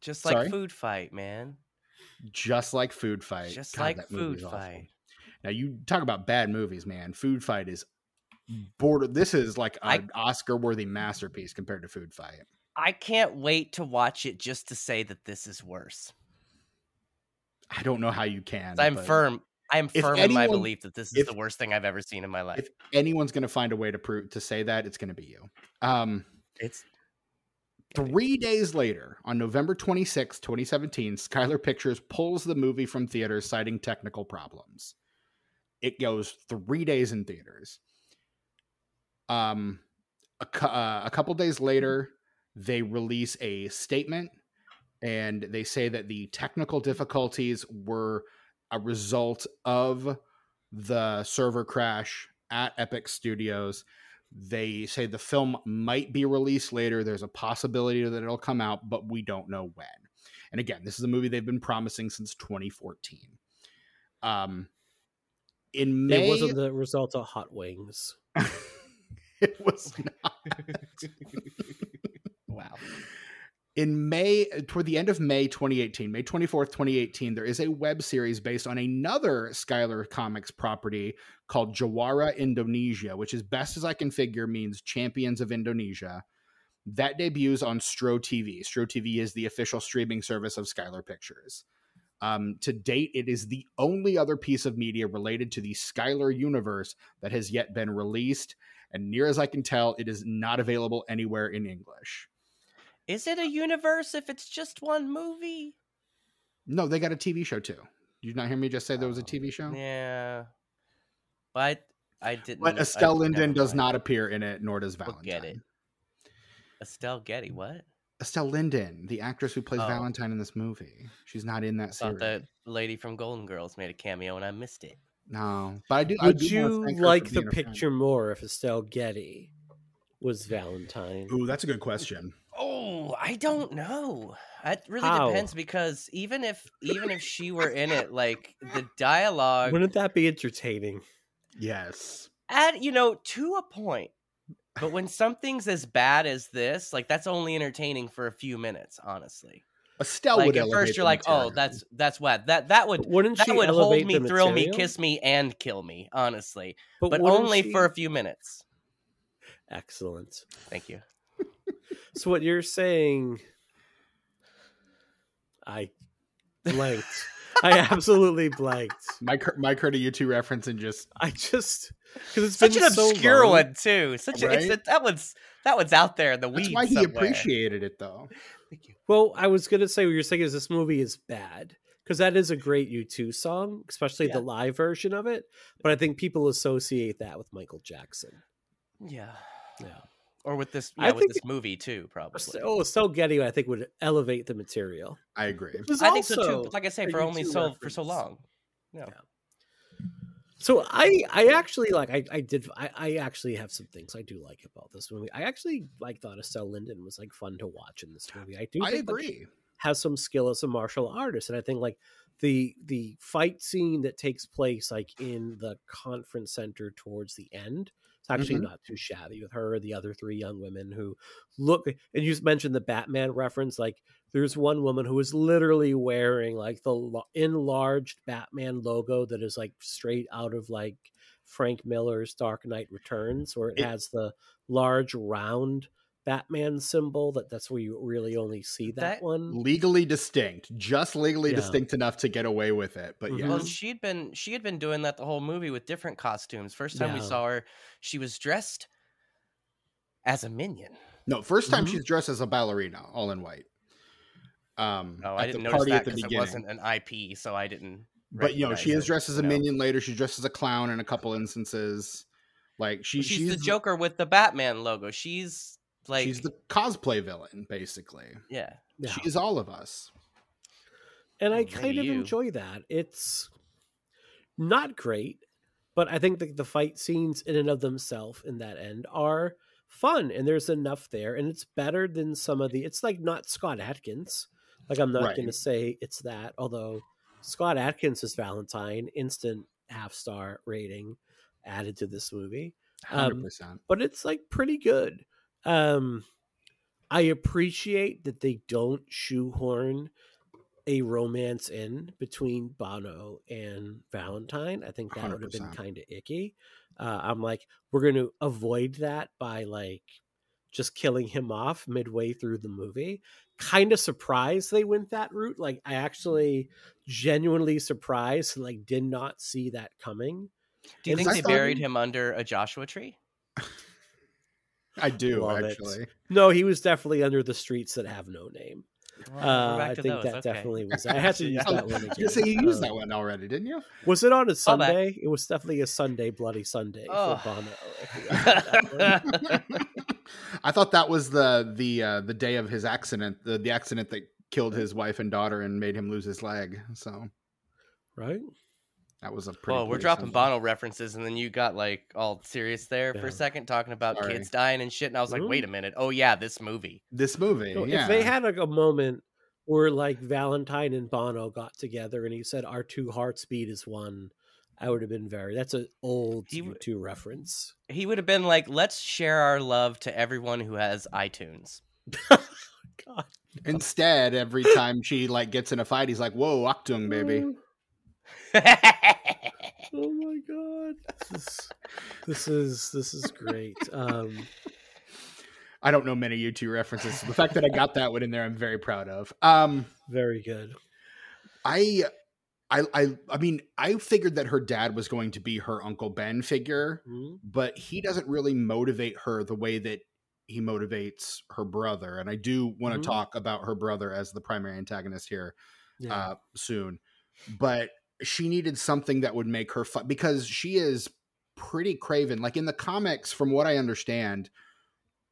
just like Sorry? Food Fight, man. just like Food Fight. Just God, like Food awful. Fight. Now, you talk about bad movies, man. Food Fight is border. This is like an Oscar worthy masterpiece compared to Food Fight. I can't wait to watch it just to say that this is worse. I don't know how you can. I'm firm. I'm firm in my belief that this is if- the worst thing I've ever seen in my life. If anyone's going to find a way to prove to say that, it's going to be you. Um, it's Three days later, on November 26, 2017, Skylar Pictures pulls the movie from theaters citing technical problems. It goes three days in theaters. Um, a, uh, a couple days later, they release a statement and they say that the technical difficulties were a result of the server crash at Epic Studios. They say the film might be released later. There's a possibility that it'll come out, but we don't know when. And again, this is a movie they've been promising since 2014. Um, in May, It wasn't the result of hot wings. it was not. wow. in May, toward the end of May 2018, May 24th, 2018, there is a web series based on another Skylar Comics property called Jawara Indonesia, which, as best as I can figure, means Champions of Indonesia. That debuts on Stro TV. Stro TV is the official streaming service of Skylar Pictures. Um, to date, it is the only other piece of media related to the Skylar universe that has yet been released. And near as I can tell, it is not available anywhere in English. Is it a universe if it's just one movie? No, they got a TV show too. Did you not hear me just say there was a Oh, TV show? Yeah. But I didn't. But Estelle Linden does not appear in it, nor does We'll Valentine. get it. Estelle Getty, what? Estelle Linden, the actress who plays Oh. Valentine in this movie, she's not in that I thought series. that lady from Golden Girls made a cameo and I missed it. No, but I do. I Would do you thank her for like the being friend. picture more if Estelle Getty was Valentine? Ooh, that's a good question. Oh, I don't know. It really How? depends because even if even if she were in it, like the dialogue, Wouldn't that be entertaining? Yes, at you know to a point. But when something's as bad as this, like that's only entertaining for a few minutes, honestly. Estelle like would at first you're the like, oh, that's that's what that that would But wouldn't that she would hold me, the thrill me, kiss me, and kill me, honestly. But wouldn't only she- for a few minutes. Excellent. Thank you. So what you're saying, I blanked. I absolutely blanked. my my Curta U two reference and just I just because it's Such been an so obscure long. one too. Such a, it's Right? a, that one's that one's out there in the weeds. that's why he somewhere. appreciated it though. Thank you. Well, I was gonna say what you're saying is this movie is bad because that is a great U2 song, especially Yeah. the live version of it. But I think people associate that with Michael Jackson. Yeah. Yeah. Or with this, I yeah, with this movie too, probably. Oh, so Getty, I think would elevate the material. I agree. There's I think so too. But like I say, for only U2 so for so reference. long. No. So I I actually like I I did I, I actually have some things I do like about this movie. I actually like thought Estelle Linden was like fun to watch in this movie. I do I think, like, agree. has some skill as a martial artist and i think like the the fight scene that takes place like in the conference center towards the end it's actually Mhm. not too shabby with her the other three young women who look and you mentioned the batman reference like there's one woman who is literally wearing like the enlarged batman logo that is like straight out of like frank miller's dark knight returns where it, It- has the large round batman symbol that that's where you really only see that, That- one Legally distinct, just legally Yeah. distinct enough to get away with it. But Mhm. yeah, Well, she'd been she had been doing that the whole movie with different costumes. First time we saw her, she was dressed as a minion. no. First time Mhm. she's dressed as a ballerina, all in white. Um, Oh, at I the didn't notice party that at the because it wasn't an IP, so I didn't. but you know she is dressed as a you know? minion later. She's dressed as a clown in a couple instances. Like she, she's, she's, the Joker with the Batman logo. She's like, she's the cosplay villain, basically. yeah. Yeah. She's all of us. and I kind of you. enjoy that. It's not great, but I think the, the fight scenes in and of themselves in that end are fun, and there's enough there, and it's better than some of the. It's like not Scott Atkins. Like I'm not Right. going to say it's that, although Scott Atkins is Valentine, instant half star rating added to this movie Hundred Um, but it's like pretty good. Um, I appreciate that they don't shoehorn a romance in between Bono and Valentine. I think that would have been kind of icky. Uh, I'm like, we're going to avoid that by like just killing him off midway through the movie. Kind of surprised they went that route. Like, I actually genuinely surprised like did not see that coming. Do you And think they buried him under a Joshua tree? I do Love it. actually. No, he was definitely under the streets that have no name. Well, Uh, I think those, that okay. definitely was. I had to use that one I again. gonna say you used Um, that one already, didn't you? Was it on a Sunday? It was definitely a Sunday, Bloody Sunday Oh. for Bono. if we had that one. I thought that was the the uh, the day of his accident, the the accident that killed his wife and daughter and made him lose his leg. So right? That was a pretty. Well, we're dropping Sunday. Bono references, and then you got like all serious there for a second, talking about Sorry. kids dying and shit. And I was like, Mhm. wait a minute. Oh yeah, this movie. This movie, So yeah. If they had like a moment where like Valentine and Bono got together and he said our two hearts beat as one, I would have been very. That's an old He w- U2 reference. He would have been like, let's share our love to everyone who has iTunes. God, Instead, every time she like gets in a fight, he's like, "Whoa, Achtung, baby." Oh my god. This is this is this is great. Um I don't know many U2 references. The fact that I got that one in there, I'm very proud of. Um, very good. I, I, I, I mean, I figured that her dad was going to be her Uncle Ben figure, Mhm. but he doesn't really motivate her the way that he motivates her brother. And I do want to Mhm. talk about her brother as the primary antagonist here Yeah. uh, soon. But she needed something that would make her fun because she is pretty craven. Like in the comics, from what I understand,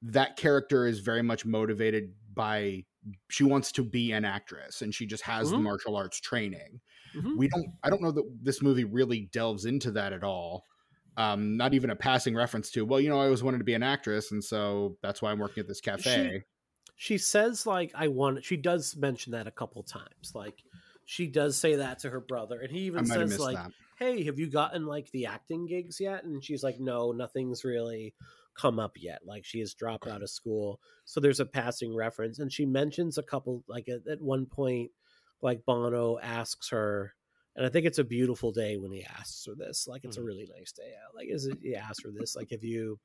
that character is very much motivated by she wants to be an actress and she just has the Mhm. martial arts training. Mhm. We don't I don't know that this movie really delves into that at all. Um, not even a passing reference to, well, you know, I always wanted to be an actress, and so that's why I'm working at this cafe. she says like I want she does mention that a couple times. Like she does say that to her brother and he even says like that. hey, have you gotten like the acting gigs yet? And she's like, no, nothing's really come up yet. Like she has dropped out of school. So there's a passing reference. And she mentions a couple, like at, at one point, like Bono asks her, and I think it's a beautiful day when he asks her this. Like it's a Mhm. really nice day out. Like, is it, he asks her this, like, have you,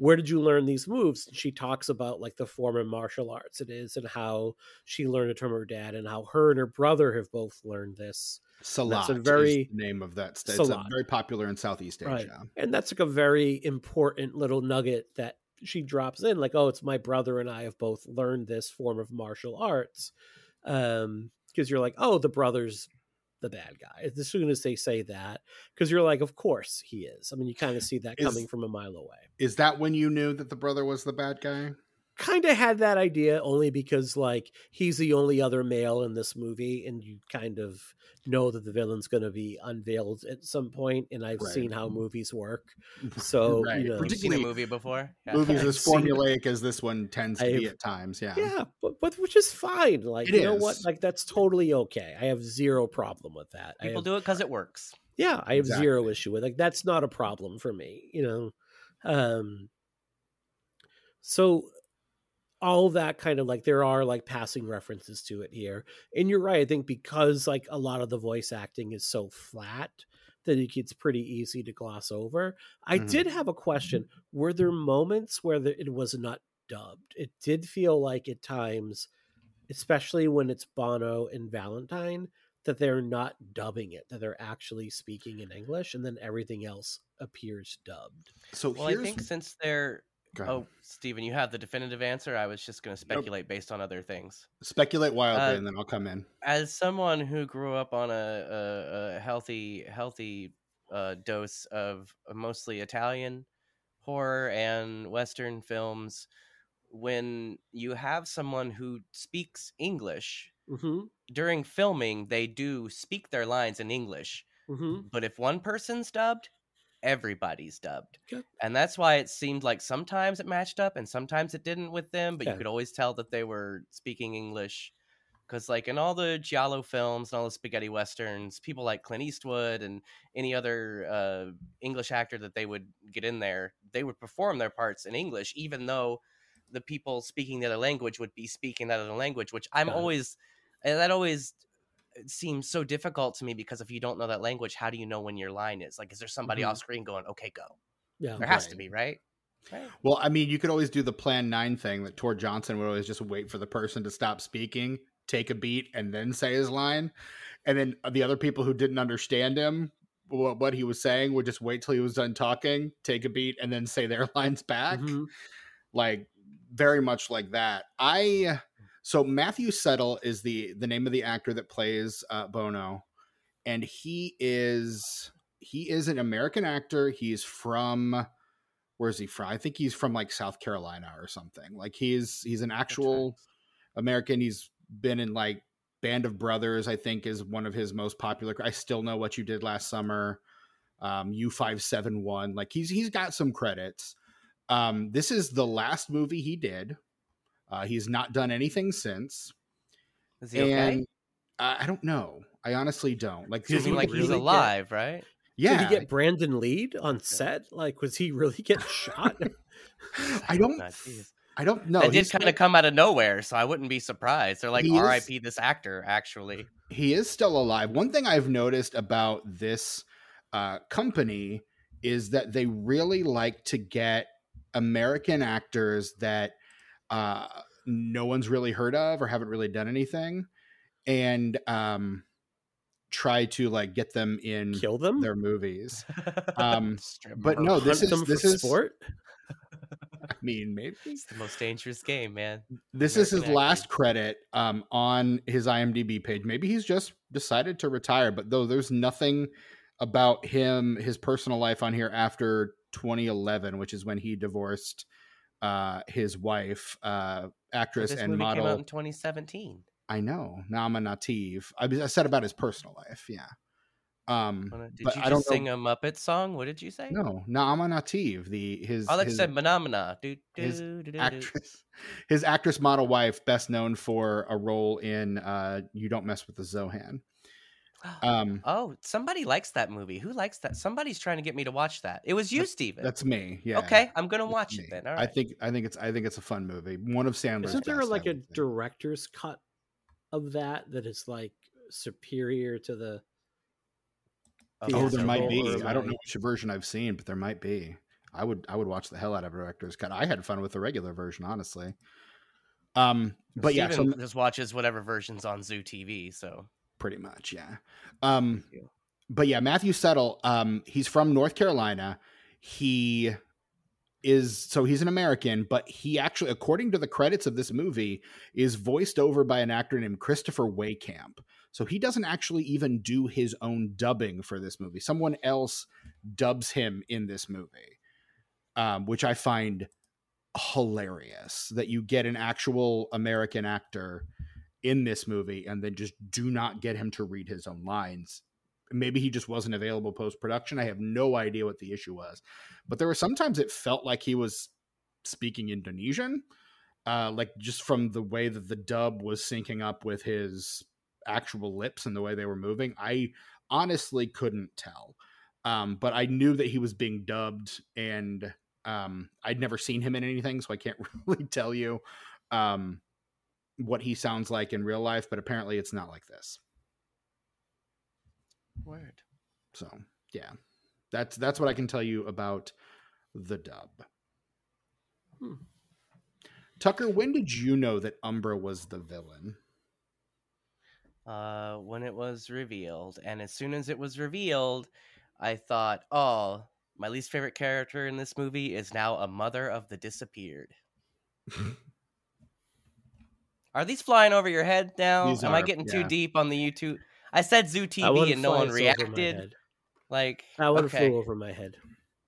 where did you learn these moves? And she talks about like the form of martial arts it is and how she learned it from her dad and how her and her brother have both learned this Silat that's a very- is the name of that state. It's a Silat. very popular in Southeast Right. Asia. and that's like a very important little nugget that she drops in like oh it's my brother and i have both learned this form of martial arts um because you're like oh the brother's the bad guy as soon as they say that because you're like of course he is i mean you kind of see that Is- coming from a mile away Is that when you knew that the brother was the bad guy? Kind of had that idea only because like he's the only other male in this movie and you kind of know that the villain's going to be unveiled at some point and i've Right. seen how movies work so Right. you know You've seen a Particularly movie before? Yeah. Movies I've as formulaic as this one tends to be I've- at times. Yeah. yeah but, but which is fine like It you know what like that's totally okay i have zero problem with that People have, do it because it works. yeah i have zero issue with like that's not a problem for me you know um so all that kind of like there are like passing references to it here and you're right i think because like a lot of the voice acting is so flat that it gets pretty easy to gloss over i Mhm. did have a question were there moments where the, it was not dubbed it did feel like at times especially when it's bono and valentine that they're not dubbing it that they're actually speaking in english and then everything else appears dubbed So Well, I think since they're Go ahead. Oh, Stephen, you have the definitive answer. I was just going to speculate based on other things. Speculate wildly, uh, and then I'll come in. As someone who grew up on a, a, a healthy, healthy uh, dose of mostly Italian horror and Western films, when you have someone who speaks English hmm during filming, they do speak their lines in English. hmm But if one person's dubbed, everybody's dubbed. Okay. And that's why it seemed like sometimes it matched up and sometimes it didn't with them, but Yeah. you could always tell that they were speaking English. Because, like, in all the Giallo films and all the spaghetti westerns, people like Clint Eastwood and any other uh, English actor that they would get in there, they would perform their parts in English, even though the people speaking the other language would be speaking that other language, which I'm it. always, and that always seems so difficult to me because if you don't know that language, how do you know when your line is? Like, is there somebody Mhm. off screen going, okay, go? Yeah. There has to be, right? Right. Well, I mean, you could always do the Plan Nine thing that Tor Johnson would always just wait for the person to stop speaking, take a beat, and then say his line, and then the other people who didn't understand him. What, what he was saying would just wait till he was done talking, take a beat, and then say their lines back. Mhm. like very much like that. I so Matthew Settle is the the name of the actor that plays uh, Bono, and he is he is an American actor. He's from where's he from? I think he's from like South Carolina or something. Like he's he's an actual American. He's been in like Band of Brothers. I think is one of his most popular. I still know what you did last summer. Um, U five seven one. Like he's he's got some credits. Um, this is the last movie he did. Uh, he's not done anything since. Is he okay? And I I don't know. I honestly don't. Like, Does does he like really he's get- alive, right? Yeah, Did he get Brandon Lead on set? Like, was he really get shot? I don't. I don't know. that did kind of come out of nowhere, so I wouldn't be surprised. They're like, "R.I.P. this actor." Actually, he is still alive. One thing I've noticed about this uh, company is that they really like to get American actors that uh, no one's really heard of or haven't really done anything, and um, try to like get them in Kill them? their movies. Um, but no, this Hunt is them this for is sport. I mean, maybe it's the most dangerous game, man. this is his American last acting. credit um, on his IMDb page. Maybe he's just decided to retire, but though there's nothing about him, his personal life on here after 2011, which is when he divorced uh, his wife, uh, actress and movie came out model. in 2017. I know Naama Nativ. I, I said about his personal life, yeah. Um, Did but you I don't just sing know. a Muppet song? What did you say? No, Naama Nativ, the his I like his said Phenomena. Do, his do, do, do, do. actress, his actress model wife, best known for a role in uh, "You Don't Mess with the Zohan." Um, oh, somebody likes that movie. Who likes that? Somebody's trying to get me to watch that. It was you, Stephen. that's me. Yeah. Okay, I'm gonna That's watch me. it then. All I think I think it's I think it's a fun movie. One of Sandler's. Isn't there best, like a would director's cut of that that is like superior to the? Okay, Oh, there might be. or I don't know which version I've seen, but there might be. I would I would watch the hell out of director's cut. I had fun with the regular version, honestly. Um, but yeah, so just watches whatever versions on Zoo TV. So pretty much yeah. Um but yeah matthew settle um he's from north carolina. He is so he's an american but he actually according to the credits of this movie is voiced over by an actor named christopher waycamp. So he doesn't actually even do his own dubbing for this movie. Someone else dubs him in this movie um, which i find hilarious that you get an actual american actor in this movie and then just do not get him to read his own lines. Maybe he just wasn't available post production. I have no idea what the issue was. But there were sometimes it felt like he was speaking Indonesian, uh, like just from the way that the dub was syncing up with his actual lips and the way they were moving. I honestly couldn't tell. Um, but I knew that he was being dubbed and um, I'd never seen him in anything, so I can't really tell you. Um, what he sounds like in real life, but apparently it's not like this. word. So yeah, that's that's what I can tell you about the dub. Hmm. Tucker, when did you know that Umbra was the villain? Uh, when it was revealed, and as soon as it was revealed, I thought, oh, my least favorite character in this movie is now a mother of the disappeared. Are these flying over your head now? These Am I getting yeah. too deep on the YouTube? I said Zoo TV and no one reacted. Like, That one okay, flew over my head.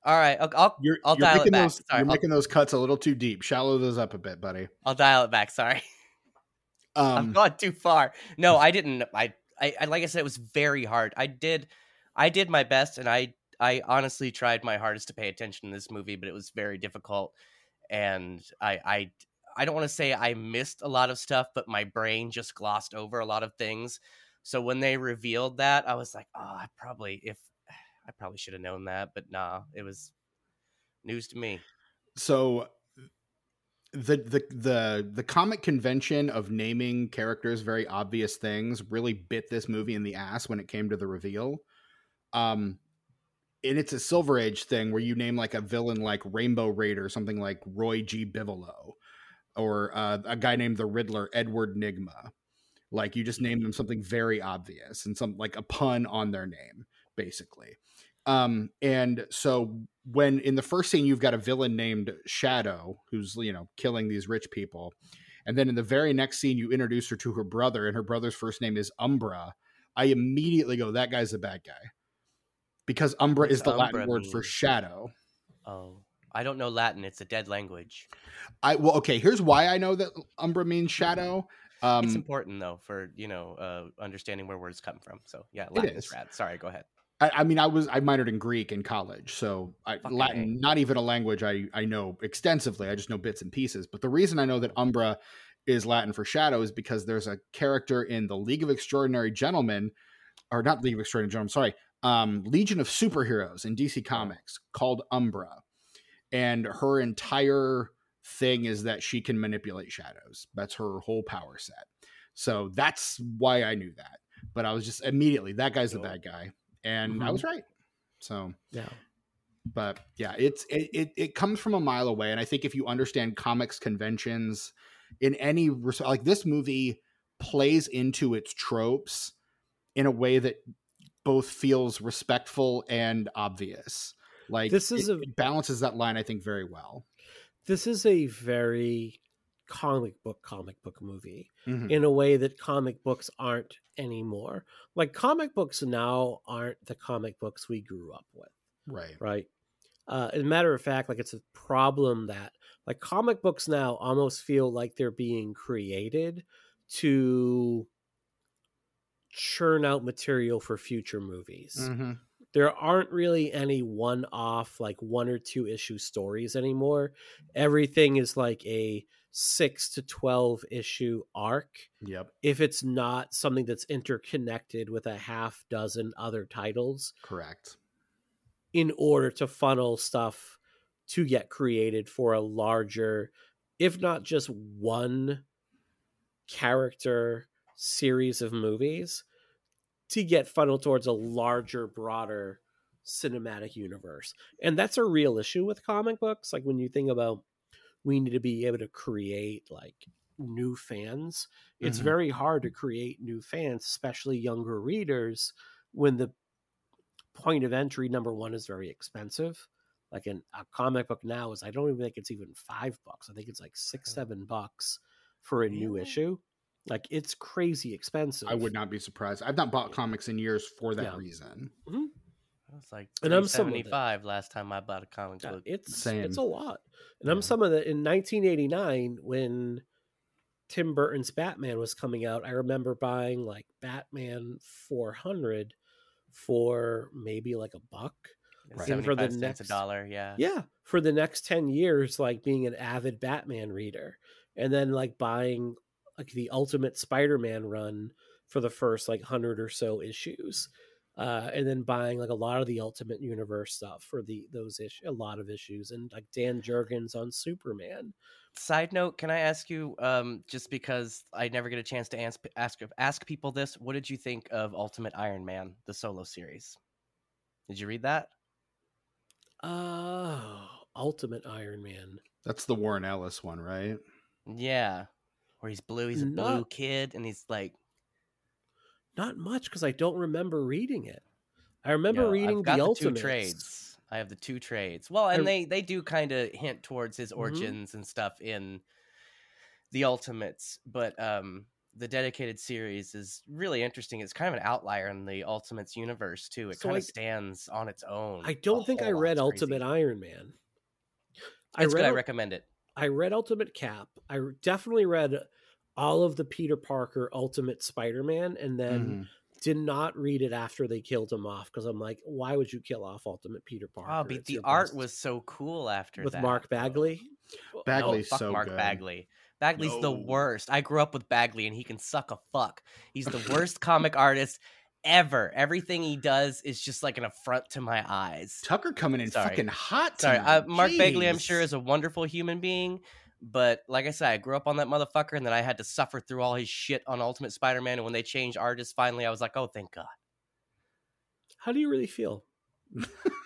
all right, I'll I'll, You're, I'll you're dial it making back. those. Sorry, you're I'll, making those cuts a little too deep. Shallow those up a bit, buddy. I'll dial it back. Sorry, I've Um, gone too far. No, I didn't. I, I, I, like I said, it was very hard. I did, I did my best, and I, I honestly tried my hardest to pay attention in this movie, but it was very difficult. And I, I, I don't want to say I missed a lot of stuff, but my brain just glossed over a lot of things. So when they revealed that, I was like, oh, I probably if I probably should have known that, but nah, it was news to me. so the the the the comic convention of naming characters very obvious things really bit this movie in the ass when it came to the reveal um and it's a silver age thing where you name like a villain like rainbow raider something like roy g bivolo or uh, a guy named the riddler edward nygma. Like you just name them something very obvious and some like a pun on their name basically. Um and so when in the first scene you've got a villain named shadow who's you know killing these rich people and then in the very next scene you introduce her to her brother and her brother's first name is umbra i immediately go that guy's a bad guy. Because umbra What's is the latin umbra word for shadow. Oh, I don't know Latin. It's a dead language. i well okay here's why i know that umbra means shadow um it's important though for you know uh, understanding where words come from. So yeah, Latin is is. rad. Sorry, go ahead. I, I mean, I was I minored in Greek in college, so I, Latin, not even a language I I know extensively. I just know bits and pieces. But the reason I know that Umbra is Latin for shadow is because there's a character in the League of Extraordinary Gentlemen, or not League of Extraordinary Gentlemen, sorry, um, Legion of Superheroes in DC Comics called Umbra, and her entire thing is that she can manipulate shadows. That's her whole power set. So that's why I knew that. But I was just immediately that guy's the bad guy and I Mhm. Mm-hmm. was right. So, Yeah. but yeah, it's it, it it comes from a mile away, and I think if you understand comics conventions in any like this movie plays into its tropes in a way that both feels respectful and obvious. Like This is it, a- it balances that line, I think, very well. This is a very comic book comic book movie Mhm. in a way that comic books aren't anymore. Like comic books now aren't the comic books we grew up with. Right. right? Uh, as a matter of fact, like it's a problem that like comic books now almost feel like they're being created to churn out material for future movies. Mhm. There aren't really any one off, like one or two issue stories anymore. Everything is like a six to 12 issue arc Yep. if it's not something that's interconnected with a half dozen other titles Correct. in order to funnel stuff to get created for a larger, if not just one character series of movies, to get funneled towards a larger, broader cinematic universe. And that's a real issue with comic books. Like when you think about we need to be able to create like new fans, it's Mhm. very hard to create new fans, especially younger readers, when the point of entry number one is very expensive like in a comic book now is i don't even think it's even five bucks i think it's like six seven bucks for a new issue like it's crazy expensive I would not be surprised. I've not bought comics in years for that Yeah. reason. Mm-hmm. It's like And I'm someone 75 last time I bought a comic Yeah, book. it's Same. it's a lot and Yeah. i'm some of the in 1989 when tim burton's batman was coming out i remember buying like batman 400 for maybe like a buck Right. And for the 75 cents a next- dollar, yeah. yeah for the next 10 years like being an avid batman reader and then like buying like the ultimate spider-man run for the first like 100 or so issues uh and then buying like a lot of the ultimate universe stuff for the those issues a lot of issues and like dan jurgens on superman Side note, can I ask you, um, just because I never get a chance to ask, ask ask people this, what did you think of Ultimate Iron Man, the solo series? Did you read that? oh ultimate iron man That's the Warren Ellis one, right? Yeah, where he's blue, he's a blue kid, and he's like, not much because i don't remember reading it i remember Yo, reading the the ultimate two trades. I have the two trades. Well, and I- they they do kind of hint towards his Mhm. origins and stuff in the Ultimates, but um the dedicated series is really interesting. It's kind of an outlier in the Ultimates universe too. It So kind of stands on its own. I don't think I read Ultimate crazy. Iron Man. It's good. I recommend it. I read Ultimate Cap. I definitely read all of the Peter Parker Ultimate Spider-Man, and then Mhm. did not read it after they killed him off because I'm like, why would you kill off Ultimate Peter Parker? Oh, but It's the art best. was so cool after with that, Mark though. Bagley. Bagley's no, fuck so Mark good. Bagley. Bagley's the worst. I grew up with Bagley, and he can suck a fuck. He's the worst comic artist ever. Everything he does is just like an affront to my eyes. Tucker coming in Sorry. fucking hot. Sorry, tonight. uh, Mark Bagley, I'm sure, is a wonderful human being. But like I said, I grew up on that motherfucker, and then I had to suffer through all his shit on Ultimate Spider-Man. And when they changed artists, finally, I was like, "Oh, thank God!" How do you really feel?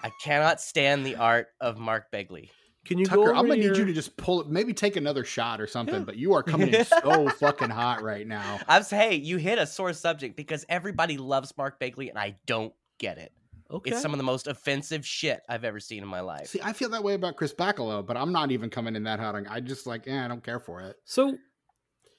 I cannot stand the art of Mark Bagley. Can you go? Tucker, Over I'm gonna your... need you to just pull it. Maybe take another shot or something. Yeah. But you are coming in so fucking hot right now. I'm saying, hey, you hit a sore subject because everybody loves Mark Bagley, and I don't get it. Okay. It's some of the most offensive shit I've ever seen in my life. See, I feel that way about Chris Bachalo, but I'm not even coming in that hot. I just like, yeah, I don't care for it. So,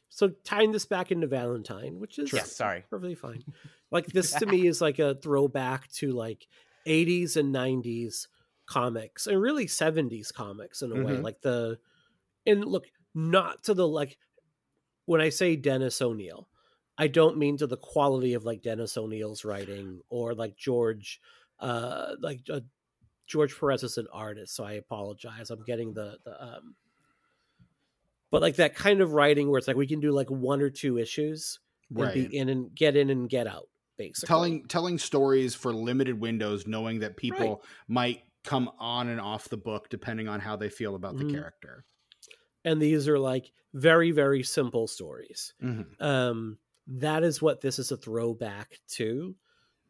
so tying this back into Valentine, which is Yes, sorry. perfectly fine. Like this to me is like a throwback to like 80s and 90s comics and really 70s comics in a way. Mhm. Like the and look, not to the like when I say Dennis O'Neil, I don't mean to the quality of like Dennis O'Neil's writing or like George uh like uh, George Perez is an artist, so I apologize. I'm getting the the um but like that kind of writing where it's like we can do like one or two issues and Right. be in and get in and get out, basically. telling telling stories for limited windows, knowing that people might come on and off the book depending on how they feel about Mhm. the character. and these are like very very simple stories. Mhm. Um, that is what this is a throwback to,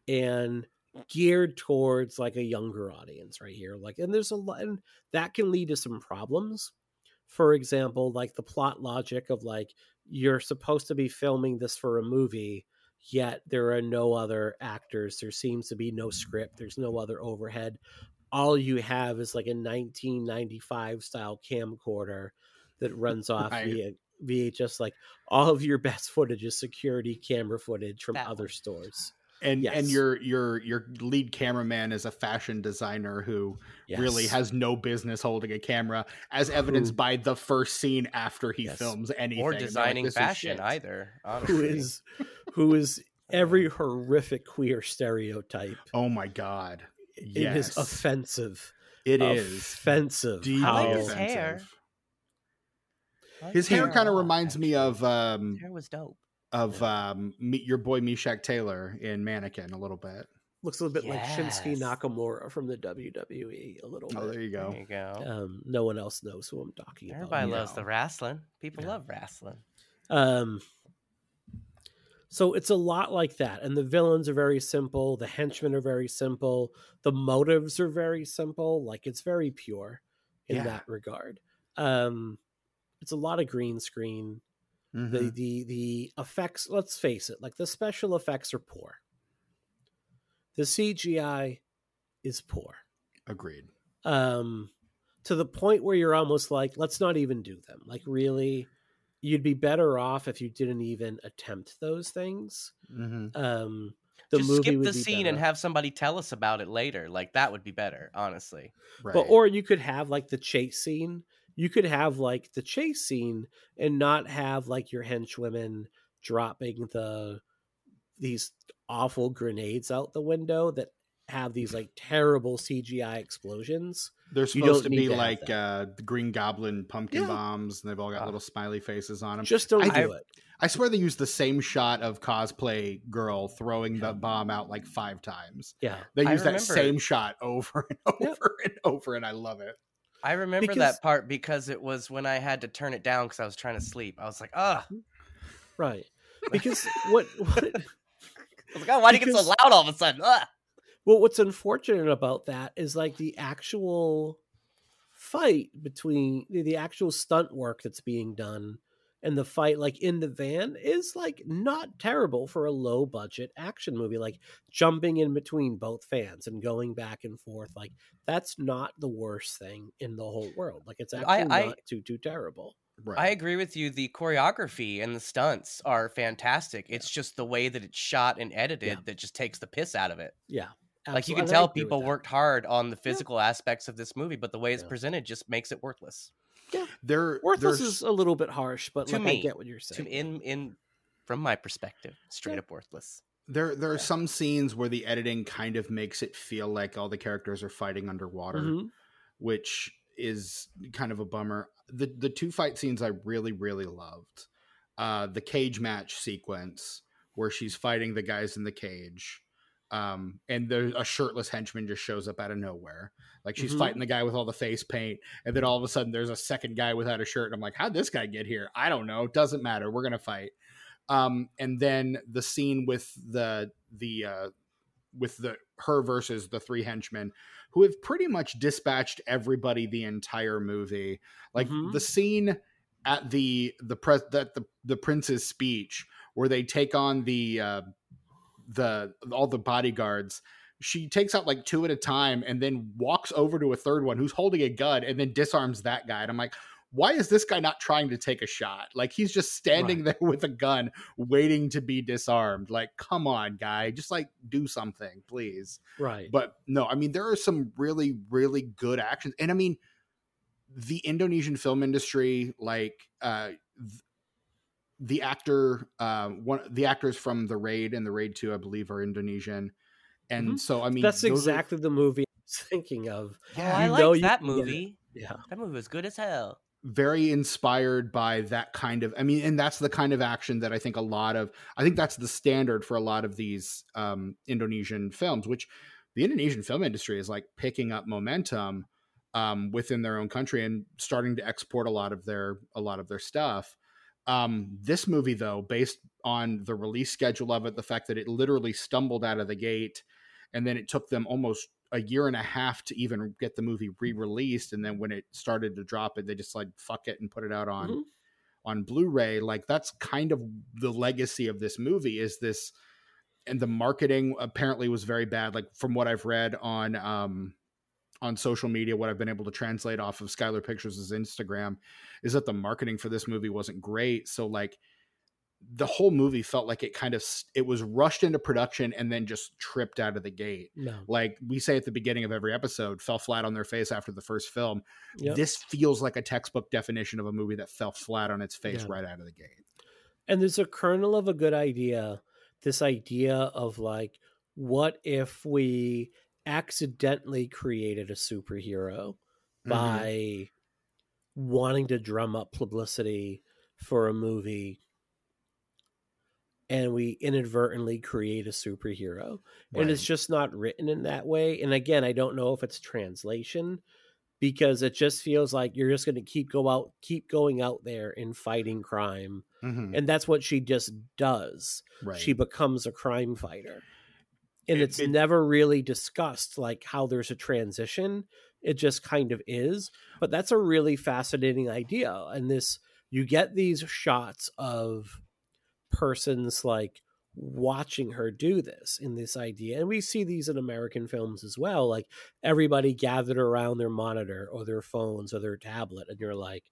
and geared towards like a younger audience right here. Like, and there's a lot, and that can lead to some problems. For example, like the plot logic of like you're supposed to be filming this for a movie, yet there are no other actors. There seems to be no script. There's no other overhead. All you have is like a 1995 style camcorder that runs off Right. via VHS. Like all of your best footage is security camera footage from That other one. stores. And and your your your lead cameraman is a fashion designer who really has no business holding a camera, as evidenced Who- by the first scene after he Yes. films anything. or And they're like, designing fashion either. Honestly. who is who is every horrific queer stereotype. Oh my god! It Yes, is offensive. It is offensive. deeply I like how- his hair. offensive. I like His hair a kind of lot, reminds me of um His hair was dope. of um meet your boy Meshach Taylor in Mannequin a little bit. looks a little bit like Shinsuke Nakamura from the WWE. A little Oh, there you go. There you go. Um, no one else knows who I'm talking Everybody about. Everybody loves the wrestling. People Yeah. love wrestling. Um, so it's a lot like that, and the villains are very simple. The henchmen are very simple. The motives are very simple. Like it's very pure in Yeah. that regard. Um, it's a lot of green screen. the Mhm. the the effects let's face it like the special effects are poor the cgi is poor Agreed. um to the point where you're almost like let's not even do them like really you'd be better off if you didn't even attempt those things hmm um the Just movie skip would the be scene and have somebody tell us about it later. Like that would be better, honestly. Right. But or you could have like the chase scene. You could have like the chase scene and not have like your henchwomen dropping the these awful grenades out the window that have these like terrible CGI explosions. They're supposed to be to like uh, the Green Goblin pumpkin Yeah. bombs, and they've all got Ah. little smiley faces on them. Just don't I- do it. I swear they used the same shot of cosplay girl throwing the bomb out like five times. Yeah. They I use that remember- same shot over and over Yep. and over, and I love it. I remember Because- that part because it was when I had to turn it down because I was trying to sleep. I was like, ah, Right. Because what what I was like, oh, why do you get so loud all of a sudden? Ah! Well what's unfortunate about that is like the actual fight between the the actual stunt work that's being done and the fight like in the van is like not terrible for a low budget action movie like jumping in between both fans and going back and forth like that's not the worst thing in the whole world like it's actually I- not too too terrible Right. I agree with you. The choreography and the stunts are fantastic. It's just the way that it's shot and edited Yeah. that just takes the piss out of it. yeah Like you can tell people worked hard on the physical aspects of this movie, but the way it's Yeah. presented just makes it worthless. there, worthless there's- is a little bit harsh but To like, i me. get what you're To saying in in from my perspective, straight Yeah. up worthless. There, there are some scenes where the editing kind of makes it feel like all the characters are fighting underwater, Mhm. which is kind of a bummer. The the two fight scenes I really really loved. Uh, the cage match sequence where she's fighting the guys in the cage, um, and there a shirtless henchman just shows up out of nowhere. Like she's Mhm. fighting the guy with all the face paint, and then all of a sudden there's a second guy without a shirt, and I'm like, how'd this guy get here? I don't know. Doesn't matter. We're gonna fight. Um, and then the scene with the the uh, with the her versus the three henchmen who have pretty much dispatched everybody the entire movie. Like Mhm. the scene at the the press that the the prince's speech where they take on the uh, the all the bodyguards. She takes out like two at a time and then walks over to a third one who's holding a gun and then disarms that guy. And I'm like, why is this guy not trying to take a shot? Like he's just standing there with a gun waiting to be disarmed. Like, come on, guy, just like do something, please. right But no, I mean, there are some really, really good actions. And I mean, the Indonesian film industry, like uh the actor, uh, one the actors from the raid and the raid two, I believe, are Indonesian. And Mhm. so I mean that's those are- exactly the movie i was thinking of Oh, I You like know you that can get movie. yeah That movie was good as hell. very inspired by that kind of i mean and that's the kind of action that i think a lot of i think that's the standard for a lot of these um indonesian films which the indonesian film industry is like picking up momentum um within their own country and starting to export a lot of their a lot of their stuff um this movie though based on the release schedule of it the fact that it literally stumbled out of the gate and then it took them almost a year and a half to even get the movie re-released and then when it started to drop it they just like fuck it and put it out on Mhm. on blu-ray like that's kind of the legacy of this movie is this and the marketing apparently was very bad like from what i've read on um on social media what i've been able to translate off of skylar pictures' instagram is that the marketing for this movie wasn't great. So like the whole movie felt like it kind of it was rushed into production and then just tripped out of the gate. No. Like we say at the beginning of every episode fell flat on their face after the first film. Yep. this feels like a textbook definition of a movie that fell flat on its face Yeah. right out of the gate. And there's a kernel of a good idea this idea of like what if we accidentally created a superhero Mhm. by wanting to drum up publicity for a movie and we inadvertently create a superhero. And it's just not written in that way. And again i don't know if it's translation because it just feels like you're just going to keep go out keep going out there and fighting crime. Mhm. and that's what she just does. Right. she becomes a crime fighter and It- it's it- never really discussed like how there's a transition. It just kind of is but that's a really fascinating idea and this you get these shots of persons like watching her do this in this idea and we see these in american films as well like everybody gathered around their monitor or their phones or their tablet and you're like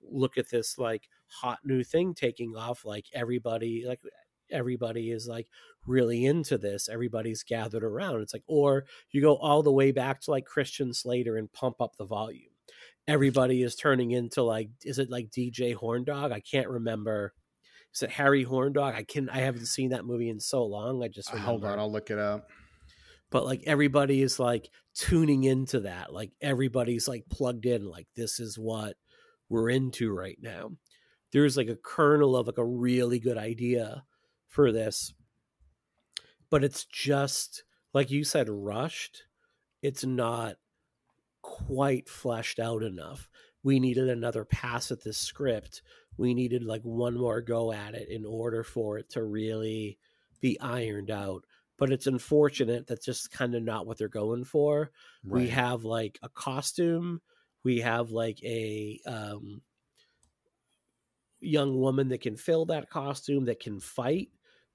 look at this like hot new thing taking off like everybody like everybody is like really into this everybody's gathered around it's like or you go all the way back to like christian slater and pump up the volume. Everybody is turning into like is it like dj horndog i can't remember. Is it harry horndog i can i haven't seen that movie in so long i just Uh, remember. hold on i'll look it up. But like everybody is like tuning into that like everybody's like plugged in like this is what we're into right now. There's like a kernel of like a really good idea for this but it's just like you said rushed. It's not quite fleshed out enough. We needed another pass at this script. We needed like one more go at it in order for it to really be ironed out. But it's unfortunate that's just kind of not what they're going for. We have like a costume. We have like a um young woman that can fill that costume that can fight.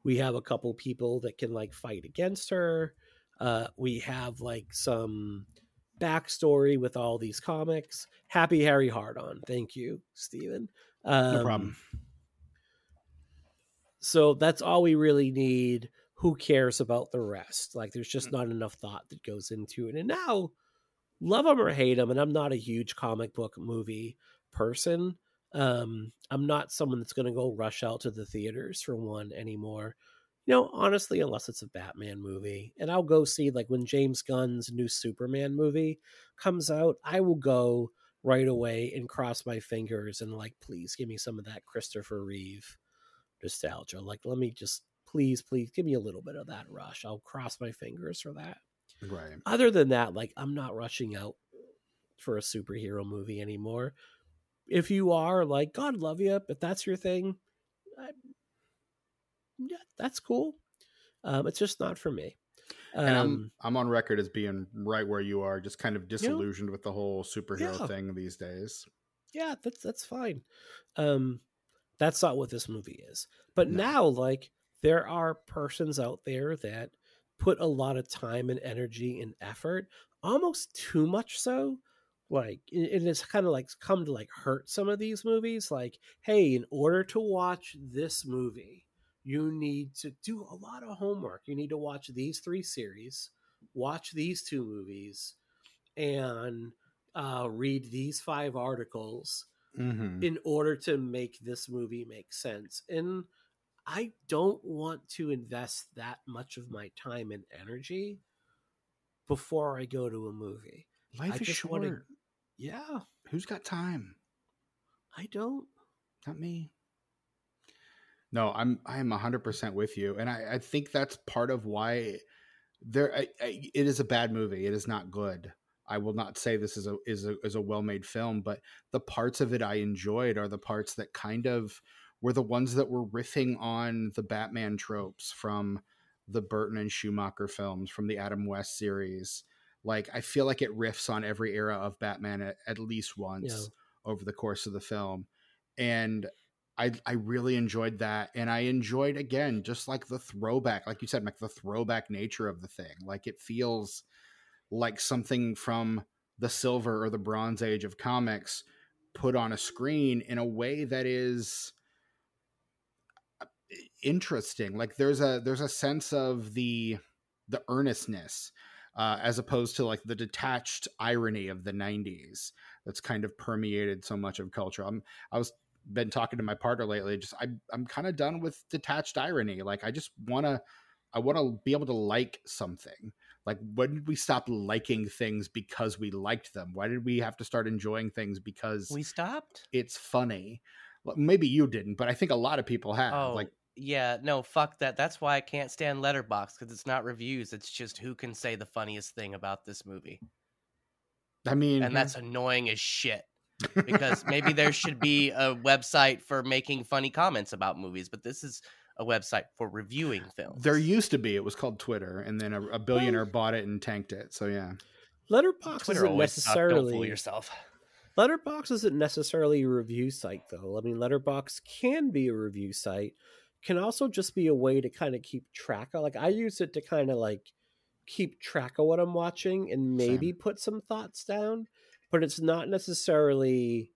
We have a couple people that can like fight against her. Uh, we have like some backstory with all these comics. Happy Harry hard on Thank you, Stephen. Um, No problem. So that's all we really need. Who cares about the rest? Like, there's just not enough thought that goes into it. And now, love them or hate them, and I'm not a huge comic book movie person. Um, I'm not someone that's going to go rush out to the theaters for one anymore. You know, honestly, unless it's a Batman movie, and I'll go see like when James Gunn's new Superman movie comes out, I will go right away and cross my fingers and like, please give me some of that Christopher Reeve nostalgia. Like, let me just please, please give me a little bit of that rush. I'll cross my fingers for that. Right. Other than that, like, I'm not rushing out for a superhero movie anymore. If you are, like, God love you, if that's your thing, I, yeah, that's cool. Um, it's just not for me. Um, And I'm I'm on record as being right where you are, just kind of disillusioned with the whole superhero Yeah. thing these days. yeah, that's that's fine. Um, that's not what this movie is. But No. now, like, there are persons out there that put a lot of time and energy and effort, almost too much so. Like, it, has kind of like come to like hurt some of these movies. Like, hey, in order to watch this movie, you need to do a lot of homework. You need to watch these three series, watch these two movies, and uh, read these five articles Mm-hmm. in order to make this movie make sense. And I don't want to invest that much of my time and energy before I go to a movie. Life I is short. Yeah, Who's got time? I don't. Not me. No, I'm I am hundred percent with you, and I, I think that's part of why there. I, I, it is a bad movie. It is not good. I will not say this is a is a is a well made film, but the parts of it I enjoyed are the parts that kind of were the ones that were riffing on the Batman tropes from the Burton and Schumacher films, from the Adam West series. Like I feel like it riffs on every era of Batman at, at least once Yeah. over the course of the film. And I I really enjoyed that. And I enjoyed again, just like the throwback, like you said, like the throwback nature of the thing. Like it feels like something from the silver or the bronze age of comics put on a screen in a way that is uh, interesting like there's a there's a sense of the the earnestness uh, as opposed to like the detached irony of the 90s that's kind of permeated so much of culture. I'm i was been talking to my partner lately just I, i'm kind of done with detached irony. Like i just want to i want to be able to like something. Like when did we stop liking things because we liked them? Why did we have to start enjoying things because We stopped? it's funny? Well, maybe you didn't but i think a lot of people have Oh, like yeah, no, fuck that. That's why I can't stand Letterboxd because it's not reviews. It's just who can say the funniest thing about this movie, i mean and that's annoying as shit. Because maybe there should be a website for making funny comments about movies, but this is a website for reviewing films. there used to be it was called twitter and then a, a billionaire bought it and tanked it so yeah Letterboxd Twitter isn't always sucked, Don't fool necessarily yourself. Letterboxd isn't necessarily a review site though. I mean, Letterboxd can be a review site, can also just be a way to kind of keep track of. Like I use it to kind of like keep track of what I'm watching and maybe put some thoughts down, but it's not necessarily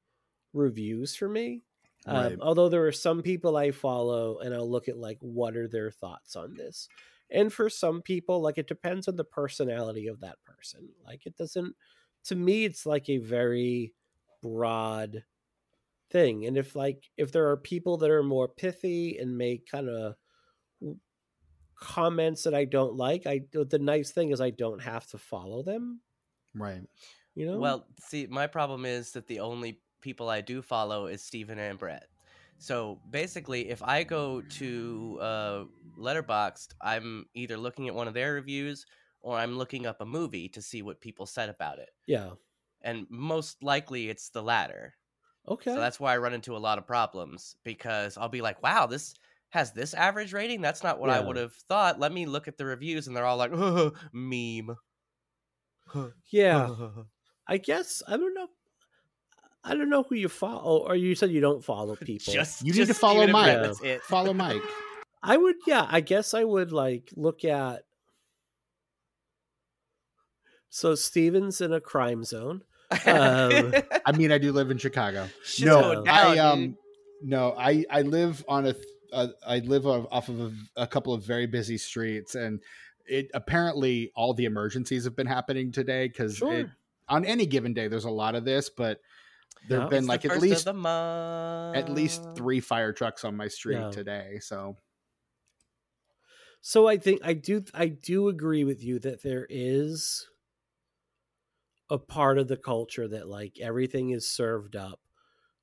reviews for me. Right. Um, although there are some people I follow and I'll look at like what are their thoughts on this. And for some people, like it depends on the personality of that person. Like it doesn't to me it's like a very broad thing. And if like if there are people that are more pithy and make kind of comments that I don't like, I the nice thing is I don't have to follow them, right you know? Well, see, my problem is that the only people I do follow is Stephen and Brett. So basically, if I go to uh, Letterboxd, I'm either looking at one of their reviews or I'm looking up a movie to see what people said about it. yeah. And most likely, it's the latter. Okay. So that's why I run into a lot of problems because I'll be like, "Wow, this has this average rating. That's not what I would have thought." Let me look at the reviews, and they're all like, "Meme." yeah. I guess I don't know. I don't know who you follow, or you said you don't follow people. Just You need to follow Mike. That's it. Follow Mike. I would, yeah, I guess I would like look at. So Steven's in a crime zone. Um, I mean, I do live in Chicago. Shit's no, going I down, um, dude. no, I I live on a, uh, live off of a, a couple of very busy streets, and it apparently all the emergencies have been happening today because Sure. on any given day there's a lot of this, but there have been like at least at least three fire trucks on my street Yeah. today. So So I think I do I do agree with you that there is a part of the culture that like everything is served up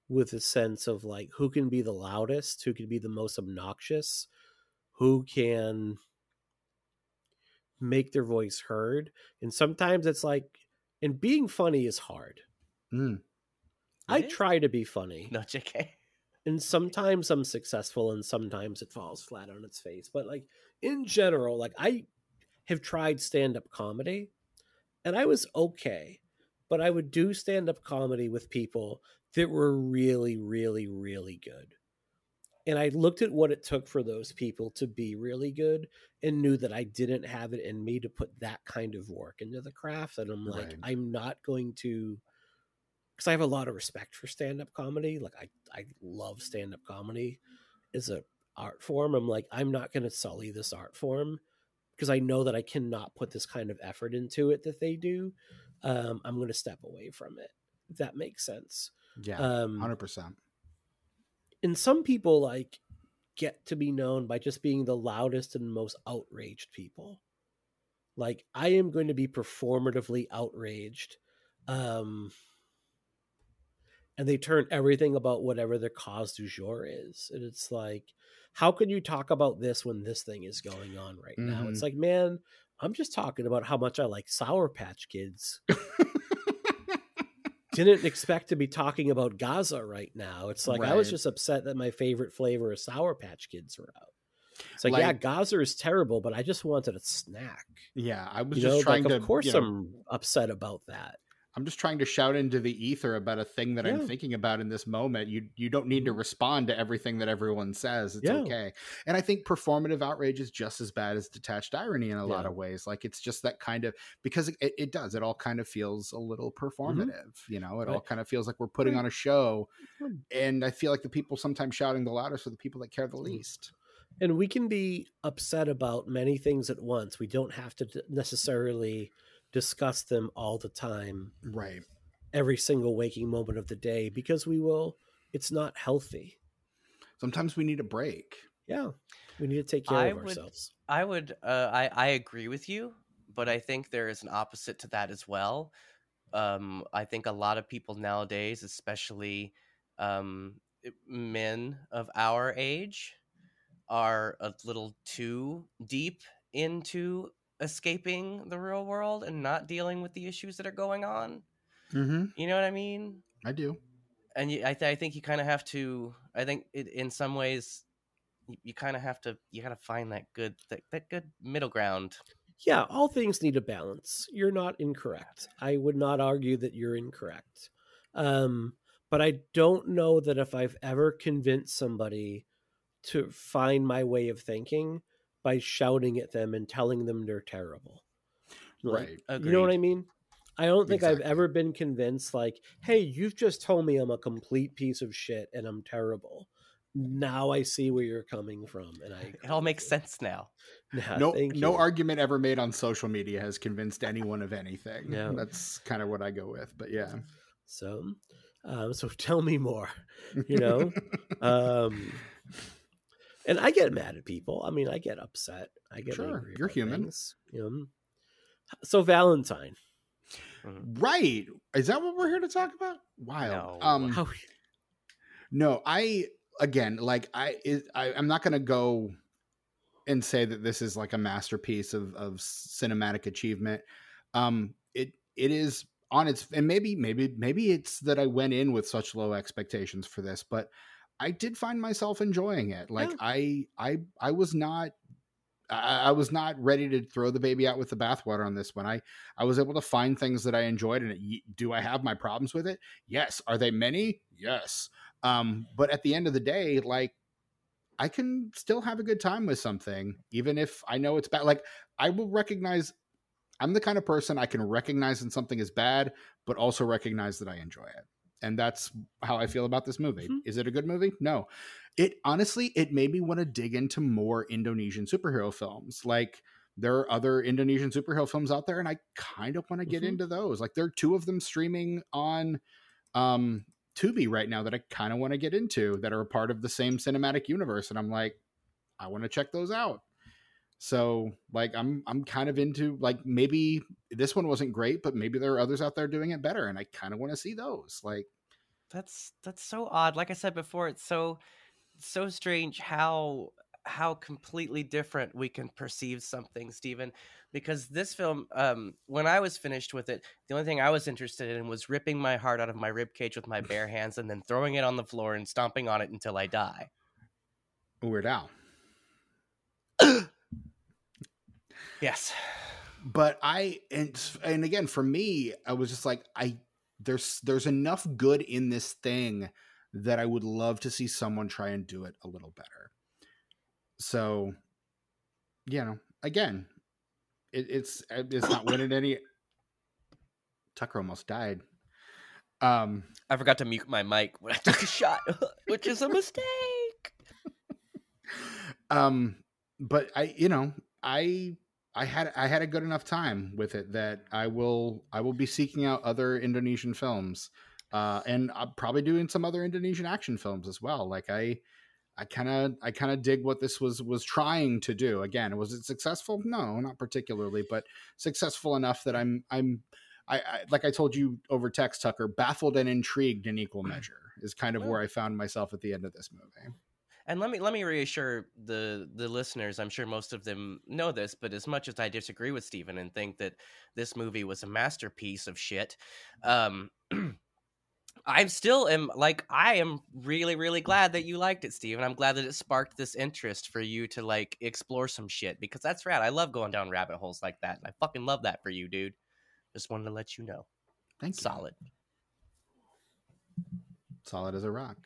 with a sense of like who can be the loudest, who can be the most obnoxious, who can make their voice heard. And sometimes it's like and being funny is hard. mm, I It is? try to be funny. No, JK. and sometimes I'm successful and sometimes it falls flat on its face. But like in general, like I have tried stand up comedy and I was okay, but I would do stand up comedy with people that were really, really, really good. And I looked at what it took for those people to be really good and knew that I didn't have it in me to put that kind of work into the craft. And I'm like, Right. I'm not going to because I have a lot of respect for stand up comedy. Like I, I love stand up comedy as a art form. I'm like, I'm not going to sully this art form because I know that I cannot put this kind of effort into it that they do. Um, I'm going to step away from it. If that makes sense. yeah, Um, hundred percent. and some people like get to be known by just being the loudest and most outraged people like i am going to be performatively outraged um and they turn everything about whatever their cause du jour is and it's like how can you talk about this when this thing is going on right now it's mm-hmm. like man i'm just talking about how much i like sour patch kids didn't expect to be talking about Gaza right now. It's like I was just upset that my favorite flavor of Sour Patch Kids were out. It's like, yeah, Gaza is terrible, but I just wanted a snack. Yeah, I was You just know, trying like to. of course you know, I'm upset about that. I'm just trying to shout into the ether about a thing that I'm thinking about in this moment. You you don't need to Mhm. respond to everything that everyone says. It's Yeah. okay. And I think performative outrage is just as bad as detached irony in a lot of ways. Like it's just that kind of because it, it does. It all kind of feels a little performative. You know, it all Mm-hmm. Kind of feels like we're putting on a show. And I feel like the people sometimes shouting the loudest are the people that care the Mm. least. And we can be upset about many things at once. We don't have to necessarily discuss them all the time, Right. every single waking moment of the day, because we will, it's not healthy. Sometimes we need a break. Yeah. We need to take care I of would- ourselves. I would uh, I I agree with you, but I think there is an opposite to that as well. Um, I think a lot of people nowadays, especially um, men of our age, are a little too deep into escaping the real world and not dealing with the issues that are going on. Mm-hmm. You know what I mean? I do. and you, I, th- I think you kind of have to i think it, in some ways you, you kind of have to you gotta find that good that, that good middle ground yeah, all things need a balance. You're not incorrect. I would not argue that you're incorrect. Um, but I don't know that if I've ever convinced somebody to find my way of thinking by shouting at them and telling them they're terrible. Like, Right. You know what I mean? I don't think I've ever been convinced like, hey, you've just told me I'm a complete piece of shit and I'm terrible. Now I see where you're coming from, and I it all makes sense now Yeah, no thank no argument ever made on social media has convinced anyone of anything. No. That's kind of what I go with. But yeah. So, um, so tell me more. You know, um, and I get mad at people. I mean, I get upset. I get Sure, angry you're about human. things, you know. So Valentine, right. Is that what we're here to talk about? Wild. No. Um how no, I again like I is I, I'm not gonna go and say that this is like a masterpiece of of cinematic achievement. Um it it is on its and maybe maybe maybe it's that I went in with such low expectations for this, but I did find myself enjoying it. Like Yeah. I I I was not I, I, was not ready to throw the baby out with the bathwater on this one. I I was able to find things that I enjoyed, and it, do I have my problems with it? Yes. Are they many? Yes. Um, but at the end of the day, like I can still have a good time with something, even if I know it's bad. Like I will recognize I'm the kind of person I can recognize when something is bad, but also recognize that I enjoy it. And that's how I feel about this movie. Mm-hmm. Is it a good movie? No. It honestly, it made me want to dig into more Indonesian superhero films. Like there are other Indonesian superhero films out there, and I kind of want to get mm-hmm. into those. Like there are two of them streaming on um Tubi right now that I kind of want to get into that are a part of the same cinematic universe. And I'm like, I want to check those out. So like I'm I'm kind of into like maybe this one wasn't great, but maybe there are others out there doing it better, and I kind of want to see those. Like that's that's so odd. Like I said before, it's so so strange how how completely different we can perceive something, Stephen. Because this film, um, when I was finished with it, the only thing I was interested in was ripping my heart out of my rib cage with my bare hands and then throwing it on the floor and stomping on it until I die. Weird Al. Yes. But I and and again for me, I was just like I there's there's enough good in this thing that I would love to see someone try and do it a little better. So, you know, again, it, it's it's not winning any. Tucker almost died. Um, I forgot to mute my mic when I took a shot, which is a mistake. um, but I, you know, I I had I had a good enough time with it that I will I will be seeking out other Indonesian films, uh, and I'm probably doing some other Indonesian action films as well. Like I, I kind of I kind of dig what this was was trying to do. Again, was it successful? No, not particularly, but successful enough that I'm I'm I, I like I told you over text, Tucker, baffled and intrigued in equal measure is kind of where I found myself at the end of this movie and let me let me reassure the the listeners i'm sure most of them know this but as much as i disagree with Stephen and think that this movie was a masterpiece of shit um i still am like i am really really glad that you liked it Stephen. i'm glad that it sparked this interest for you to like explore some shit because that's rad. I love going down rabbit holes like that i fucking love that for you dude. Just wanted to let you know. Thank you. Solid. Solid as a rock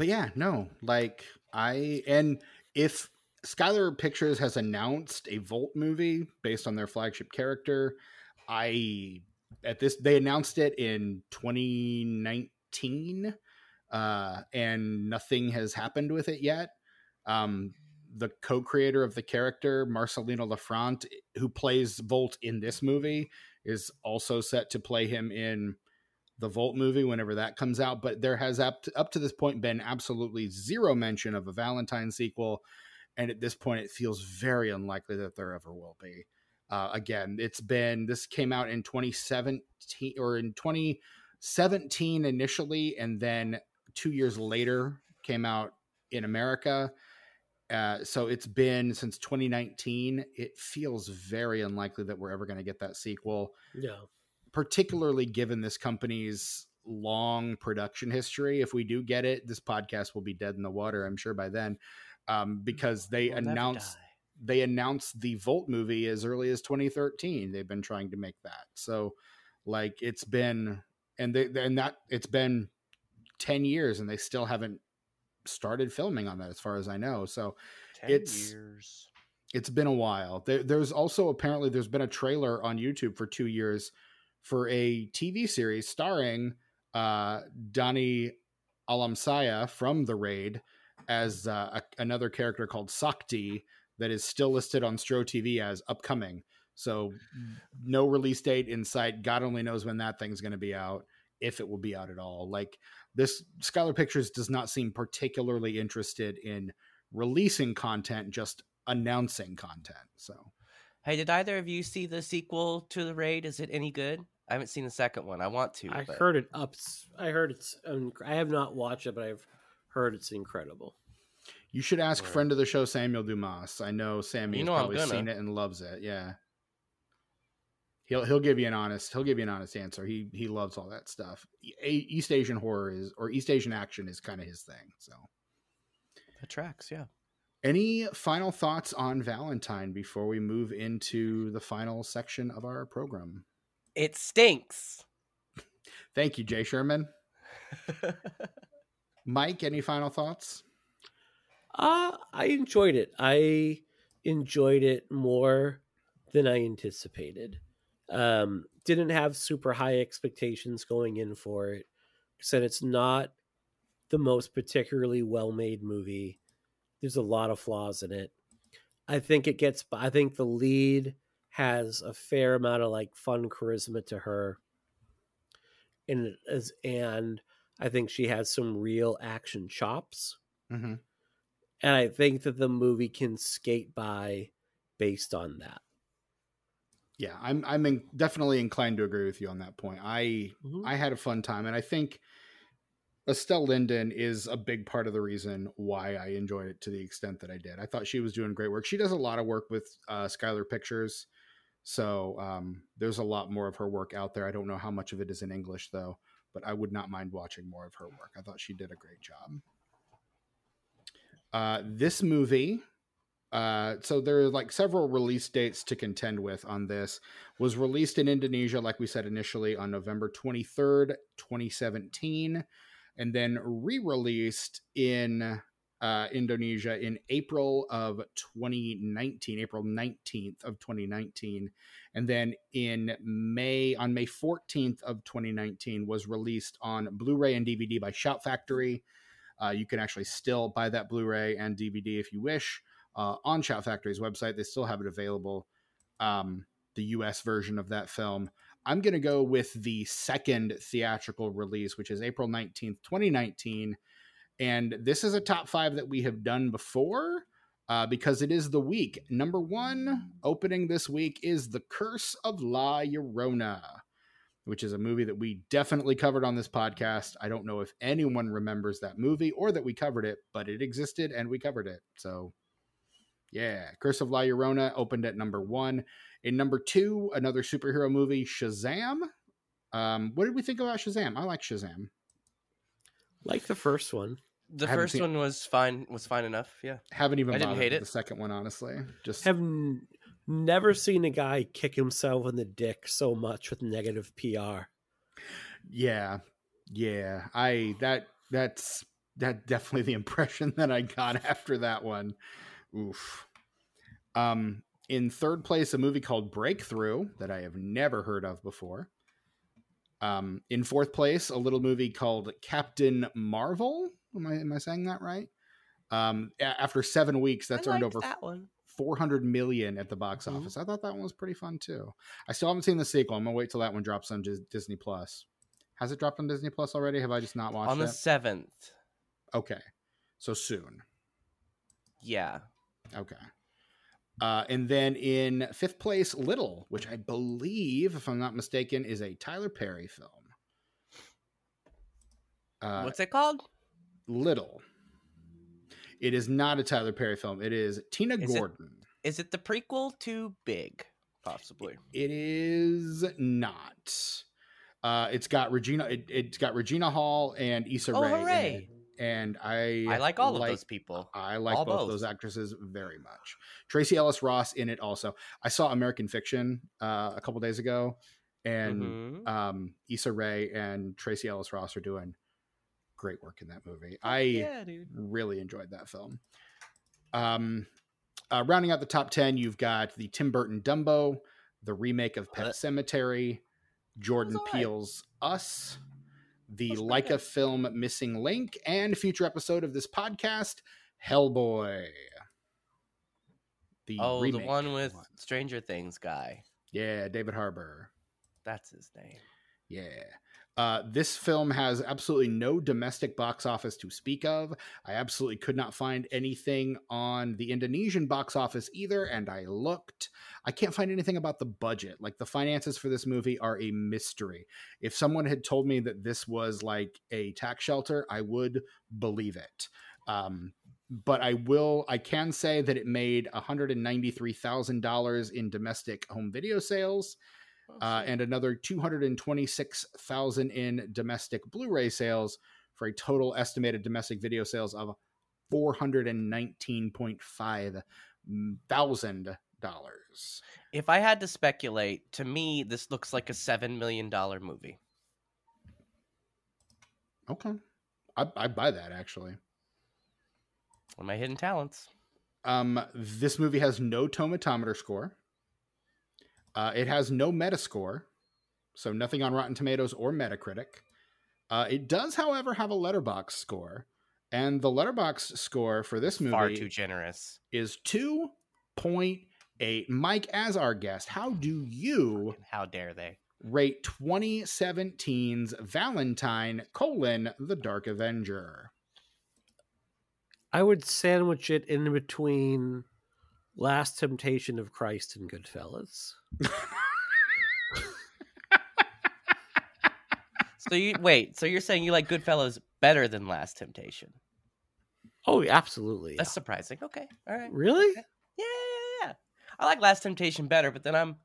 but yeah, no, like I and if Skylar Pictures has announced a Volt movie based on their flagship character, I at this they announced it in 2019 uh and nothing has happened with it yet. Um the co-creator of the character, Marcelino Lefrandt, who plays Volt in this movie, is also set to play him in the Volt movie whenever that comes out. But there has up to, up to this point been absolutely zero mention of a Valentine sequel, and at this point, it feels very unlikely that there ever will be. Uh, again, it's been this came out in 2017 or in 2017 initially, and then two years later came out in America. Uh, so it's been since 2019. It feels very unlikely that we're ever going to get that sequel. Yeah particularly given this company's long production history. If we do get it, this podcast will be dead in the water, I'm sure by then, um, because they we'll announced they announced the Volt movie as early as 2013. They've been trying to make that, so like it's been and they and that it's been 10 years and they still haven't started filming on that as far as I know. So it's years. It's been a while. There, there's also apparently there's been a trailer on YouTube for two years for a TV series starring uh, Donny Alamsyah from The Raid as uh, a, another character called Sakti that is still listed on Stro TV as upcoming. So no release date in sight. God only knows when that thing's going to be out, if it will be out at all. Like this, Skylar Pictures does not seem particularly interested in releasing content, just announcing content. So Hey, did either of you see the sequel to the raid? Is it any good? I haven't seen the second one. I want to. I but... heard it up. I heard it's. Um, I have not watched it, but I've heard it's incredible. You should ask right. friend of the show Samuel Dumas. I know Sammy you know has probably seen it and loves it. Yeah, he'll he'll give you an honest he'll give you an honest answer. He he loves all that stuff. East Asian horror is or East Asian action is kind of his thing. So that tracks. Yeah. Any final thoughts on Valentine before we move into the final section of our program? It stinks. Thank you, Jay Sherman. Mike, any final thoughts? Uh, I enjoyed it. I enjoyed it more than I anticipated. Um, didn't have super high expectations going in for it. Said it's not the most particularly well made movie. There's a lot of flaws in it. I think it gets. I think the lead has a fair amount of like fun charisma to her, and as and I think she has some real action chops. Mm-hmm. And I think that the movie can skate by based on that. Yeah, I'm I'm in, definitely inclined to agree with you on that point. I Mhm. I had a fun time, and I think Estelle Linden is a big part of the reason why I enjoyed it to the extent that I did. I thought she was doing great work. She does a lot of work with uh, Skylar Pictures, so um, there's a lot more of her work out there. I don't know how much of it is in English though, but I would not mind watching more of her work. I thought she did a great job. Uh, this movie uh, so there are like several release dates to contend with on this was released in indonesia like we said initially on november 23rd 2017 and then re-released in uh, indonesia in april of 2019 april 19th of 2019 and then in may on may 14th of 2019 was released on blu-ray and dvd by shout factory uh, you can actually still buy that blu-ray and dvd if you wish uh, on Shout Factory's website. They still have it available. Um, the U.S. version of that film. I'm going to go with the second theatrical release, which is April 19th, 2019. And this is a top five that we have done before uh, because it is the week. Number one opening this week is The Curse of La Llorona, which is a movie that we definitely covered on this podcast. I don't know if anyone remembers that movie or that we covered it, but it existed and we covered it. So yeah, Curse of La Llorona opened at number one. In number two, another superhero movie, Shazam. Um, what did we think about Shazam? I like Shazam. Like the first one. The first seen- one was fine. Was fine enough. Yeah. Haven't even I didn't bothered hate with it. the second one, honestly. Just Have n- never seen a guy kick himself in the dick so much with negative PR. yeah, yeah. I that that's that definitely the impression that I got after that one. Oof. Um, in third place, a movie called Breakthrough that I have never heard of before. Um, in fourth place, a little movie called Captain Marvel. Am I am I saying that right? Um, after seven weeks, that's I earned over that one. 400 million at the box Mhm. office. I thought that one was pretty fun too. I still haven't seen the sequel. I'm gonna wait till that one drops on Disney Plus. Has it dropped on Disney Plus already? Have I just not watched it? On the seventh. Okay, so soon. Yeah. Okay. Uh, and then in fifth place, Little, which I believe, if I'm not mistaken, is a Tyler Perry film. Uh, What's it called? Little. It is not a Tyler Perry film. It is Tina Is Gordon. Is it the prequel to Big? Possibly. It is not. Uh, it's got Regina. It, it's got Regina Hall and Issa Oh, Rae. hooray. And I, I like all of those people. I like All both, both. those actresses very much. Tracee Ellis Ross in it also. I saw American Fiction uh, a couple days ago, and Mhm. um, Issa Rae and Tracee Ellis Ross are doing great work in that movie. I yeah, really enjoyed that film. Um, uh, rounding out the top 10, you've got the Tim Burton Dumbo, the remake of Pet Uh, Cemetery, Jordan alright. Peele's Us, the Was Laika good. film Missing Link, and future episode of this podcast, Hellboy. The Oh, the one with Stranger Things guy. Yeah, David Harbour. That's his name. Yeah. Uh, this film has absolutely no domestic box office to speak of. I absolutely could not find anything on the Indonesian box office either, and I looked. I can't find anything about the budget. Like the finances for this movie are a mystery. If someone had told me that this was like a tax shelter, I would believe it. Um, but I will, I can say that it made $193,000 in domestic home video sales uh, and another 226,000 in domestic Blu-ray sales for a total estimated domestic video sales of four hundred and nineteen point five thousand dollars. If I had to speculate, to me, this looks like a seven million dollar movie. Okay, I I buy that actually. One of my hidden talents. Um, this movie has no tomatometer score. Uh, it has no Metascore, so nothing on Rotten Tomatoes or Metacritic. Uh, it does, however, have a letterboxd score, and the letterboxd score for this movie Far too generous. is two point eight. Mike, as our guest, how do you How dare they? rate 2017's Valentine colon The Dark Avenger? I would sandwich it in between Last Temptation of Christ and Goodfellas. So you wait. So you're saying you like Goodfellas better than Last Temptation? Oh, absolutely. That's surprising. Okay, all right. Really? Yeah, yeah, yeah, yeah. I like Last Temptation better, but then I'm,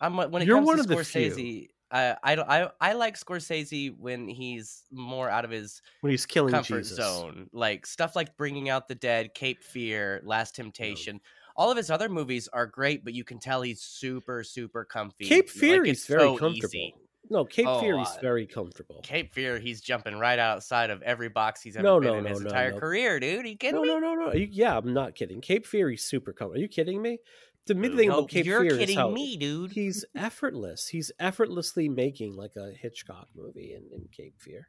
I'm when it You're comes one to Scorsese. I, I, I, I like Scorsese when he's more out of his When he's killing comfort Jesus. zone, like stuff like Bringing Out the Dead, Cape Fear, Last Temptation. All of his other movies are great, but you can tell he's super, super comfy. Cape Fear it's is very so comfortable. easy. No, Cape Oh, Fear is uh, very comfortable. Cape Fear, he's jumping right outside of every box he's ever No, been no, in no, his no, entire no. career, dude. Are you kidding No, me? no, no, no. You- yeah, I'm not kidding. Cape Fear is super comfortable. Are you kidding me? The mid thing about Cape you're Fear is kidding how me, dude. he's effortless. He's effortlessly making like a Hitchcock movie in, in Cape Fear.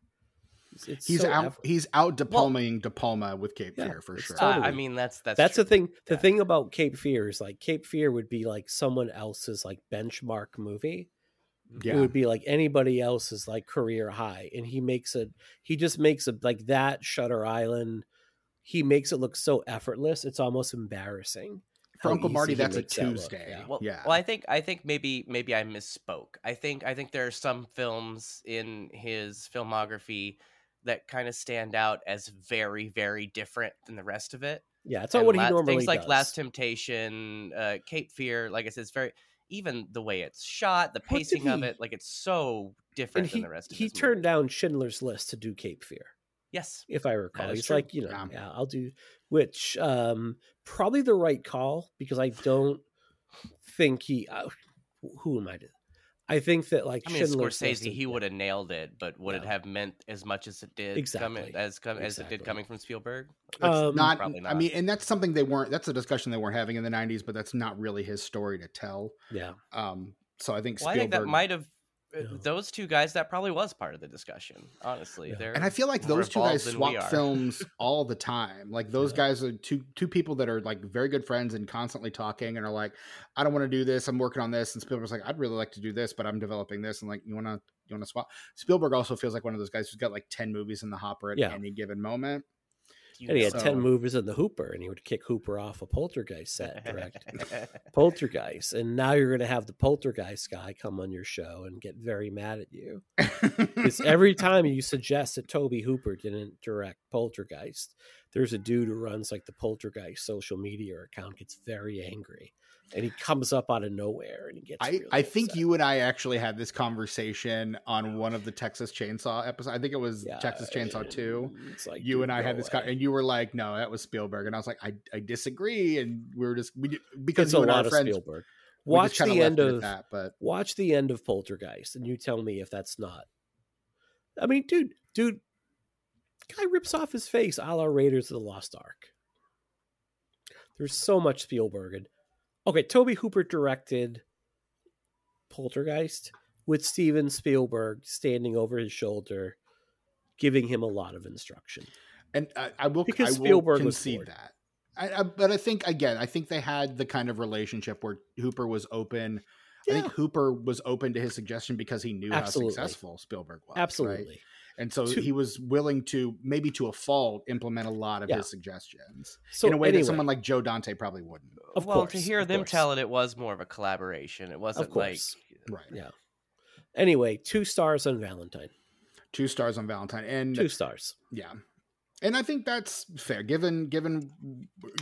It's, it's He's so out. effort- He's out De Palmaing De Palma with Cape Yeah, Fear for it's sure. Uh, I mean, that's that's That's true. the thing. The Yeah. thing about Cape Fear is like Cape Fear would be like someone else's like benchmark movie. It would be like anybody else's like career high, and he makes it. He just makes it like that. Shutter Island. He makes it look so effortless. It's almost embarrassing. for Uncle Marty, that's a makes that Tuesday. yeah. Well, yeah. well, I think I think maybe maybe I misspoke. I think I think there are some films in his filmography that kind of stand out as very very different than the rest of it. Yeah, it's not And what he la- normally things like does. Last Temptation, uh, Cape Fear. Like I said, it's very even the way it's shot, the What did pacing of it. Like it's so and different he than the rest of he his turned movies. down Schindler's List to do Cape Fear. Yes, if I recall. is He's true. like, you know, Yeah. yeah. I'll do which um probably the right call because I don't think he uh, who am I to I think that like I mean Schindler's Scorsese, is- he would have nailed it, but would it have meant as much as it did coming Exactly. as com- as it did coming from Spielberg? That's Um, not, Probably I mean, and that's something they weren't. That's a discussion they weren't having in the '90s, but that's not really his story to tell. yeah. Um, so I think Well, I Spielberg. think that might have uh, Yeah. those two guys. That probably was part of the discussion. Honestly, Yeah. and I feel like those two guys swap films all the time. Like those Yeah. guys are two two people that are like very good friends and constantly talking and are like, I don't want to do this. I'm working on this. And Spielberg's like, I'd really like to do this, but I'm developing this. And like, you wanna you wanna swap? Spielberg also feels like one of those guys who's got like ten movies in the hopper at Yeah. any given moment. You And he had So- ten movies in the Hooper, and he would kick Hooper off a Poltergeist set direct. Poltergeist, and now you're going to have the Poltergeist guy come on your show and get very mad at you. Because every time you suggest that Tobe Hooper didn't direct Poltergeist, there's a dude who runs like the Poltergeist social media account gets very angry, and he comes up out of nowhere and he gets. I, really I think upset. you and I actually had this conversation on one of the Texas Chainsaw episodes. I think it was Yeah, Texas Chainsaw 2. it's like, you and I had this, con- and you were like, "No, that was Spielberg," and I was like, "I, I disagree," and we were just we because It's you a and lot our of friends Spielberg. Watch the end of that, but watch the end of Poltergeist, and you tell me if that's not. I mean, dude, dude, guy rips off his face, a la Raiders of the Lost Ark. There's so much Spielberg. And, okay, Tobe Hooper directed Poltergeist with Steven Spielberg standing over his shoulder, giving him a lot of instruction. and I, I will Because I will Spielberg was concede that. I, I, but I think again, I think they had the kind of relationship where Hooper was open. I think Hooper was open to his suggestion because he knew Absolutely. how successful Spielberg was. right? Absolutely. And so To- he was willing to, maybe to a fault, implement a lot of Yeah. his suggestions So in a way anyway, that someone like Joe Dante probably wouldn't. Of well, to hear of them course. tell it, it was more of a collaboration. It wasn't like course. Right. yeah. Anyway, two stars on Valentine. Two stars on Valentine, and Two stars. yeah, and I think that's fair given given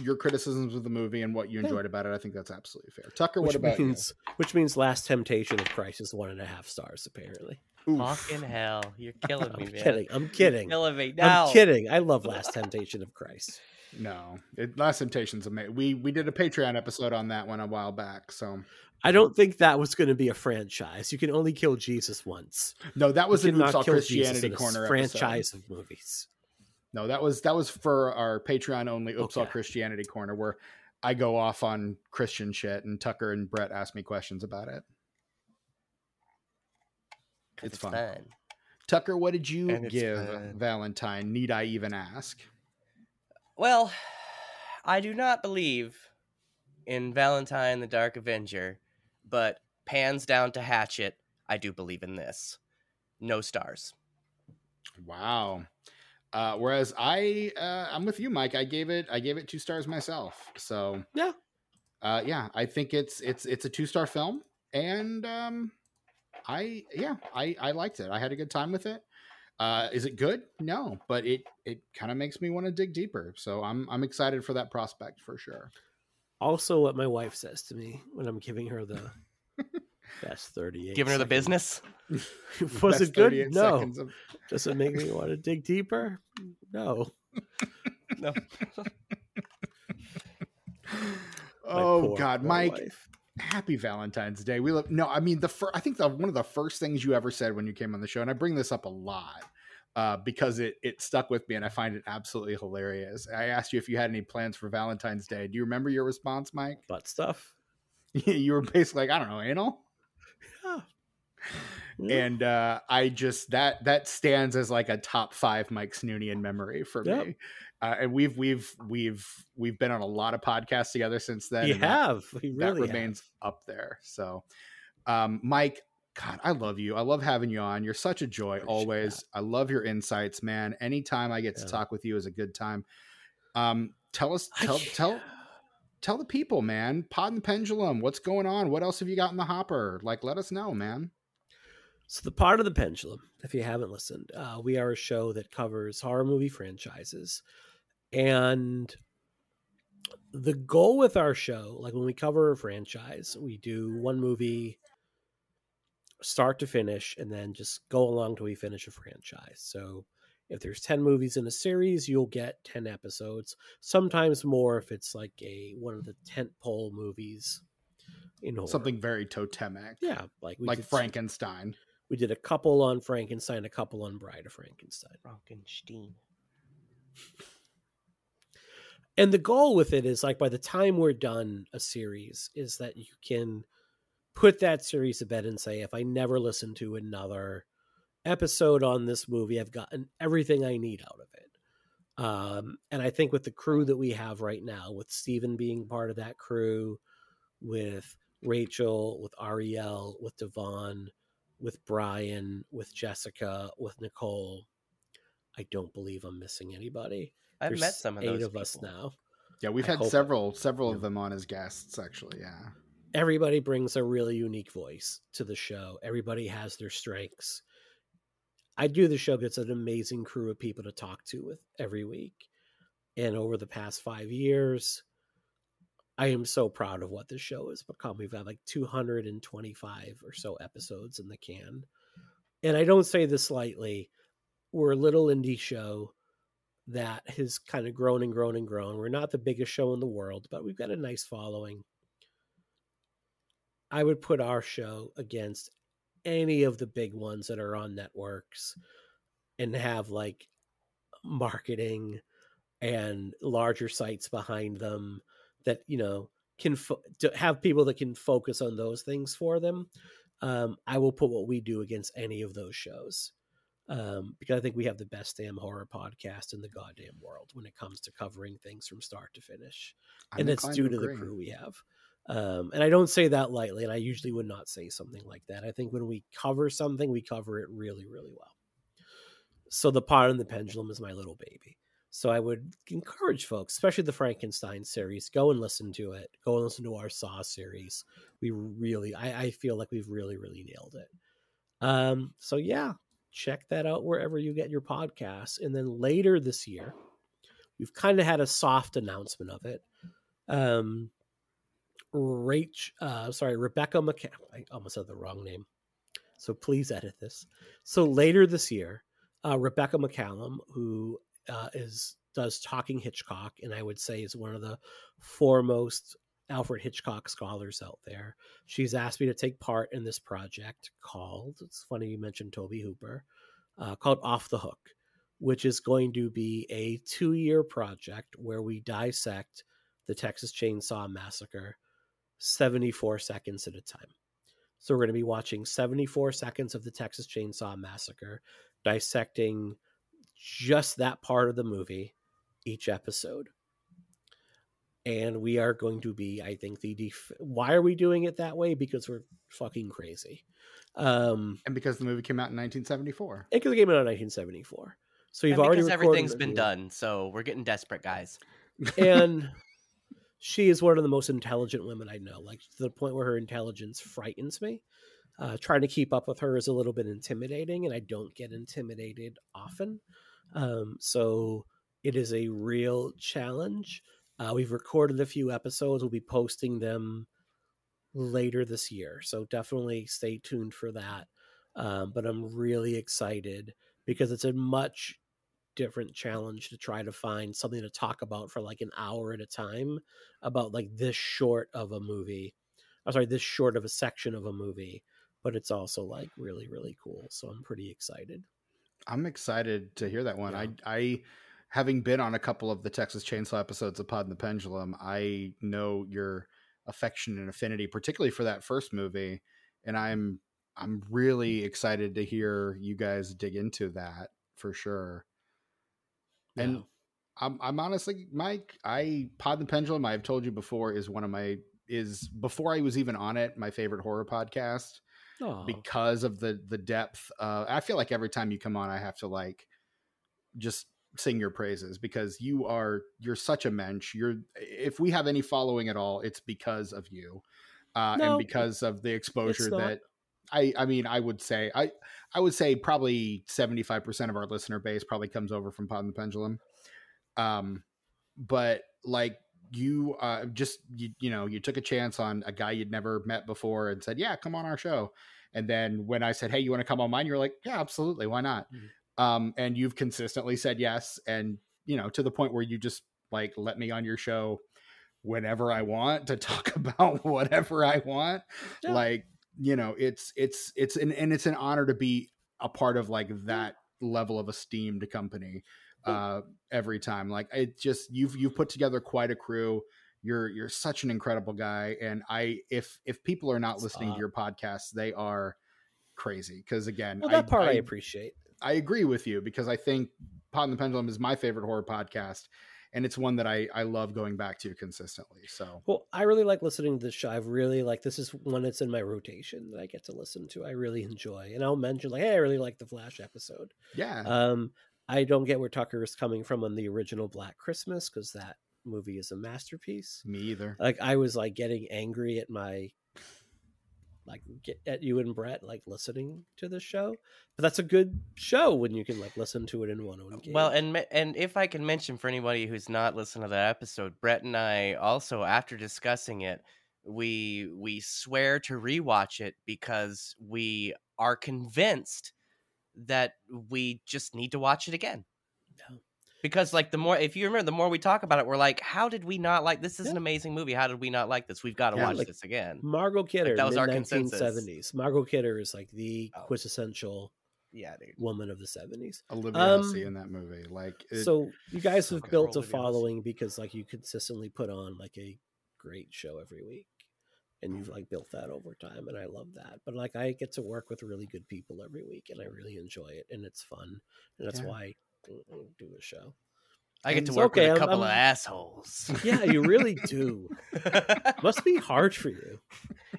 your criticisms of the movie and what you Yeah. enjoyed about it. I think that's absolutely fair. Tucker, what which about means which means Last Temptation of Christ is one and a half stars apparently. You? Oof. fucking hell. You're killing me, I'm man. kidding. I'm kidding. Killing me. No. I'm kidding. I love Last Temptation of Christ. no. It, Last Temptation's amazing. We we did a Patreon episode on that one a while back. So I don't think that was going to be a franchise. You can only kill Jesus once. no, that was you an Oops All kill Jesus Christianity in a corner franchise Episode. of movies. No, that was that was for our Patreon only oh, Oops All Christianity corner where I go off on Christian shit and Tucker and Brett ask me questions about it. 'Cause It's fun. fun. Tucker, what did you give fun. Valentine? Need I even ask? Well, I do not believe in Valentine the Dark Avenger, but pans down to Hatchet, I do believe in this. No stars. Wow. Uh, whereas I, uh, I'm with you, Mike. I gave it, I gave it two stars myself. So Yeah. uh, yeah. I think it's it's it's a two star film, and um, I yeah, I I liked it. I had a good time with it. Uh, is it good? No, but it it kind of makes me want to dig deeper. So I'm I'm excited for that prospect for sure. Also, what my wife says to me when I'm giving her the best 38. Giving her the seconds. business. Was Best it good? No. of- Does it make me want to dig deeper? No. No. Oh poor, God, poor Mike. wife. Happy Valentine's Day. We love no, I mean the fir- I think the one of the first things you ever said when you came on the show, and I bring this up a lot uh, because it it stuck with me and I find it absolutely hilarious. I asked you if you had any plans for Valentine's Day. Do you remember your response, Mike? Butt stuff. Yeah, you were basically like, I don't know, anal. Yeah. Yeah. And uh, I just that that stands as like a top five Mike Snoonian memory for Yep. me. Uh, and we've we've we've we've been on a lot of podcasts together since then. you and that- have. You that really remains up there. So, um, Mike, God, I love you. I love having you on. You're such a joy Appreciate always. I love your insights, man. Anytime I get to talk with you is a good time. Um, tell us, have. tell, tell, tell the people, man. Pod and the Pendulum. What's going on? What else have you got in the hopper? Like, let us know, man. So the Pod and the Pendulum, if you haven't listened, uh, we are a show that covers horror movie franchises, and the goal with our show, like when we cover a franchise, we do one movie start to finish, and then just go along till we finish a franchise. So if there's ten movies in a series, you'll get ten episodes. Sometimes more if it's like a one of the tent pole movies. In horror. Something very totemic. yeah, like we like did- Frankenstein. we did a couple on Frankenstein, a couple on Bride of Frankenstein. Frankenstein. And the goal with it is like by the time we're done a series, is that you can put that series to bed and say, if I never listen to another episode on this movie, I've gotten everything I need out of it. Um, and I think with the crew that we have right now, with Steven being part of that crew, with Rachel, with Ariel, with Devon, with Brian, with Jessica, with Nicole, I don't believe I'm missing anybody. I've There's met some of eight those of us now. Yeah, we've I had hope- several several of them on as guests, actually. Yeah. everybody brings a really unique voice to the show. Everybody has their strengths. I do the show gets an amazing crew of people to talk to with every week. And over the past five years, I am so proud of what this show has become. We've had like 225 or so episodes in the can. And I don't say this lightly. We're a little indie show that has kind of grown and grown and grown. We're not the biggest show in the world, but we've got a nice following. I would put our show against any of the big ones that are on networks and have like marketing and larger sites behind them that you know can fo- to have people that can focus on those things for them um, i will put what we do against any of those shows um, because i think we have the best damn horror podcast in the goddamn world when it comes to covering things from start to finish I'm and it's due to, the crew we have. Um, and I don't say that lightly, and I usually would not say something like that. I think when we cover something, we cover it really, really well. So the Pod and the Pendulum is my little baby. So I would encourage folks, especially the Frankenstein series, go and listen to it. Go and listen to our Saw series. We really, I, I feel like we've really, really nailed it. Um, so yeah, check that out wherever you get your podcasts. And then later this year, we've kind of had a soft announcement of it. Um, Rach, uh, sorry, Rebecca McCann. I almost said the wrong name. So please edit this. So later this year, uh, Rebecca McCallum, who uh, is does Talking Hitchcock, and I would say is one of the foremost Alfred Hitchcock scholars out there. She's asked me to take part in this project called, it's funny you mentioned Tobe Hooper, uh, called Off the Hook, which is going to be a two year project where we dissect the Texas Chainsaw Massacre 74 seconds at a time. So we're going to be watching 74 seconds of the Texas Chainsaw Massacre, dissecting just that part of the movie each episode. And we are going to be, I think, the def- why are we doing it that way? Because we're fucking crazy. Um, and because the movie came out in 1974. Because it came out in 1974. So you've And already because recorded everything's the been movie. done, so we're getting desperate, guys. and she is one of the most intelligent women I know, like to the point where her intelligence frightens me. Uh, trying to keep up with her is a little bit intimidating, and I don't get intimidated often. Um, so it is a real challenge. Uh, we've recorded a few episodes. We'll be posting them later this year. So definitely stay tuned for that. Um, but I'm really excited because it's a much different challenge to try to find something to talk about for like an hour at a time about like this short of a movie. I'm sorry, this short of a section of a movie, but it's also like really, really cool. So I'm pretty excited. I'm excited to hear that one. Yeah. I, I, having been on a couple of the Texas Chainsaw episodes of Pod and the Pendulum, I know your affection and affinity, particularly for that first movie, and I'm, I'm really excited to hear you guys dig into that for sure. And I'm, I'm honestly, Mike, I Pod and the Pendulum, I've told you before, is one of my is before I was even on it, my favorite horror podcast because of the the depth. Uh, I feel like every time you come on, I have to like just sing your praises because you are you're such a mensch. You're if we have any following at all, it's because of you, uh, No, and because of the exposure that. I, I mean, I would say I, I would say probably seventy five percent of our listener base probably comes over from Pod and the Pendulum, um, but like you, uh, just you, you know, you took a chance on a guy you'd never met before and said, "Yeah, come on our show," And then when I said, "Hey, you want to come on mine?" You're like, "Yeah, absolutely. Why not?" Mhm. Um, and you've consistently said yes, and you know to the point where you just like let me on your show whenever I want to talk about whatever I want. Yeah. Like you know, it's it's it's an and it's an honor to be a part of like that level of esteemed company uh every time like it just you've you've put together quite a crew you're you're such an incredible guy and i if if people are not listening to your podcast they are crazy because again Well, that part I, I, appreciate. I agree with you because i think Pod and the Pendulum is my favorite horror podcast and it's one that i i love going back to consistently so Well, I really like listening to this show. I've really like this is one that's in my rotation that I get to listen to. I really enjoy, and I'll mention like, hey, I really like the Flash episode. yeah Um, I don't get where Tucker is coming from on the original Black Christmas because that movie is a masterpiece. me either Like I was like getting angry at my like get at you and Brett like listening to the show, but that's a good show when you can like listen to it in one uh, on. Well, and and if I can mention for anybody who's not listened to that episode, Brett and I also after discussing it, we we swear to rewatch it because we are convinced that we just need to watch it again. Because like the more if you remember the more we talk about it, we're like, how did we not like this is an amazing movie. How did we not like this? We've got to Yeah, watch like- this again. Margot Kidder, that was our mid consensus. 1970s. Margot Kidder is like the Oh. quintessential Yeah, dude. woman of the 70s. olivia um, Hussey in that movie like it- so you guys have good. built a Olivia Hussey. following because like you consistently put on like a great show every week and you've like built that over time and i love that but like i get to work with really good people every week and i really enjoy it and it's fun and that's Yeah. why I do the show I get to work okay, with a I'm- couple of I'm- assholes. yeah you really do must be hard for you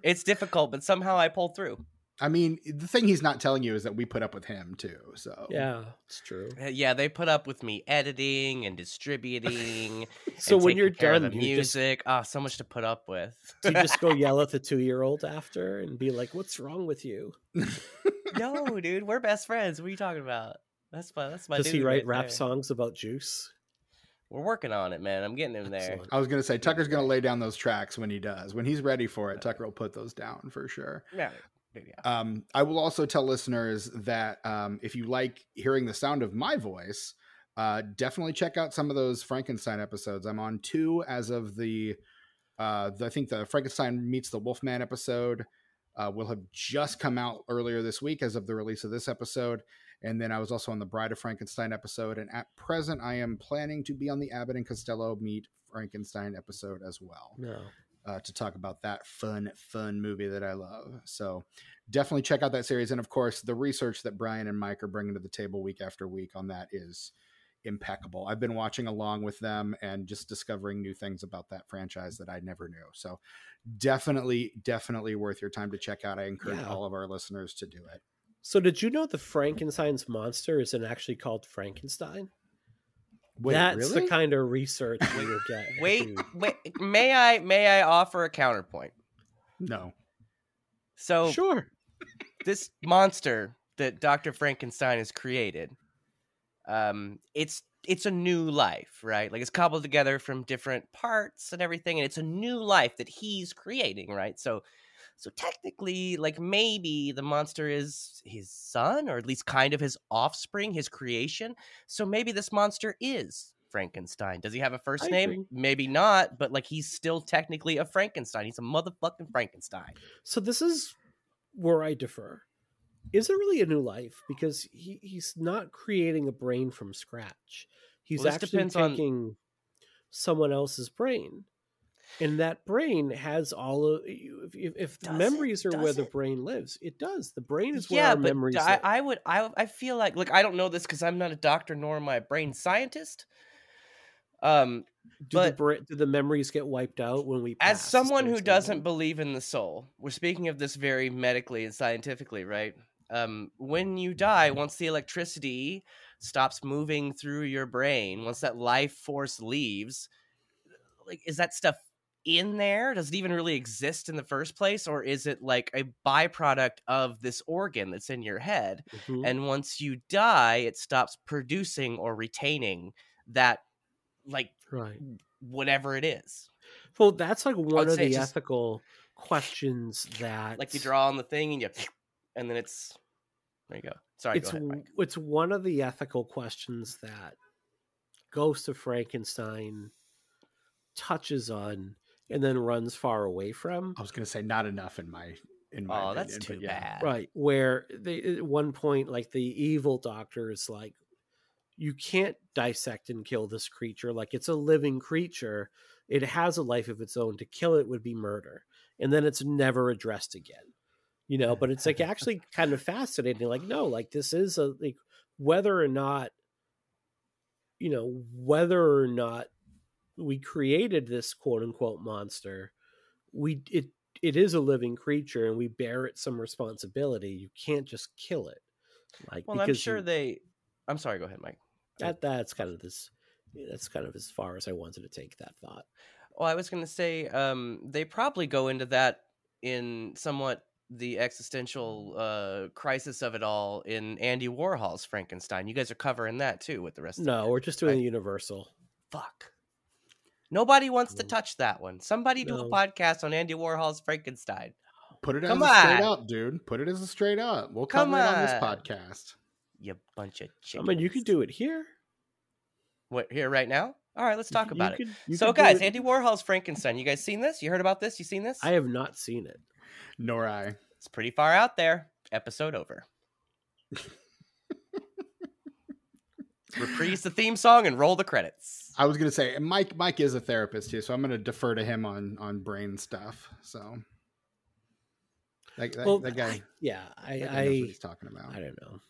it's difficult, but somehow I pull through. i mean the thing he's not telling you is that we put up with him too so yeah it's true Uh, Yeah, they put up with me editing and distributing. so and when you're care done the you just, music, ah, so much to put up with. you just go yell at the two-year-old after and be like what's wrong with you no, dude, we're best friends. What are you talking about? That's my that's my. does he write right rap there. songs about juice We're working on it, man. I'm getting him there. Excellent. I was gonna say Tucker's gonna lay down those tracks when he does. When he's ready for it, Tucker will put those down for sure. Yeah, yeah. Um, I will also tell listeners that um, if you like hearing the sound of my voice, Uh, definitely check out some of those Frankenstein episodes. I'm on two as of the, uh, the I think the Frankenstein meets the Wolfman episode uh, will have just come out earlier this week as of the release of this episode. And then I was also on the Bride of Frankenstein episode. And at present, I am planning to be on the Abbott and Costello Meet Frankenstein episode as well. No. Uh, to talk about that fun, fun movie that I love. So definitely check out that series. And of course, the research that Brian and Mike are bringing to the table week after week on that is impeccable. I've been watching along with them and just discovering new things about that franchise that I never knew. So definitely, definitely worth your time to check out. I encourage Yeah. all of our listeners to do it. So did you know the Frankenstein's monster isn't actually called Frankenstein? Wait, That's really? the kind of research we will get. Wait, wait. May I? May I offer a counterpoint? no. So sure. this monster that Dr. Frankenstein has created, um, it's it's a new life, right? Like it's cobbled together from different parts and everything, and it's a new life that he's creating, right? So so technically, like maybe the monster is his son, or at least kind of his offspring, his creation. So maybe this monster is Frankenstein. Does he have a first I name? agree. Maybe not, but like he's still technically a Frankenstein. He's a motherfucking Frankenstein. So this is where I defer. Is it really a new life? Because he, he's not creating a brain from scratch. He's Well, actually depends on- taking someone else's brain. And that brain has all of if, if, if the Does it? memories are where Does the brain lives. It does. The brain is where yeah, our but memories I, live. I would I I feel like look I don't know this because I'm not a doctor nor am I a brain scientist. Um, do the but- bra- do the memories get wiped out when we as pass, is someone who doesn't believe in the soul, we're speaking of this very medically and scientifically, right? Um, when you die, once the electricity stops moving through your brain, once that life force leaves, like is that stuff in there? Does it even really exist in the first place, or is it like a byproduct of this organ that's in your head? Mhm. and once you die it stops producing or retaining that like right. whatever it is Well, that's like one of the it's just- ethical questions that like you draw on the thing and you and then it's there you go sorry it's go ahead, it's one of the ethical questions that Ghost of Frankenstein touches on and then runs far away from. I was going to say not enough in my in my. oh that's too yeah. bad Right, where they at one point like the evil doctor is like you can't dissect and kill this creature like it's a living creature. It has a life of its own. To kill it would be murder. And then it's never addressed again. You know, but it's like actually kind of fascinating. Like, no, like this is a like whether or not you know, whether or not we created this quote unquote monster, we it it is a living creature and we bear it some responsibility. You can't just kill it. Like well i'm sure you- they i'm sorry go ahead mike that that's kind of this that's kind of as far as I wanted to take that thought. well i was going to say um they probably go into that in somewhat the existential uh crisis of it all in andy warhol's frankenstein you guys are covering that too with the rest of No, we're just doing right? universal. fuck. Nobody wants to touch that one. Somebody do a podcast on Andy Warhol's Frankenstein. Put it Come as a straight on. up, dude. Put it as a straight up. We'll Come cover it on this podcast. You bunch of I mean, you could do it here. what here right now. All right, let's talk could- about you it. could- So, guys, it- Andy Warhol's Frankenstein. You guys seen this? You heard about this? You seen this? I have not seen it. Nor I. It's pretty far out there. Episode over. Reprise the theme song and roll the credits. I was gonna say Mike. Mike is a therapist too, so I'm gonna defer to him on on brain stuff. So that, that, well, that guy, yeah, I, that guy knows what I, he's talking about. I don't know.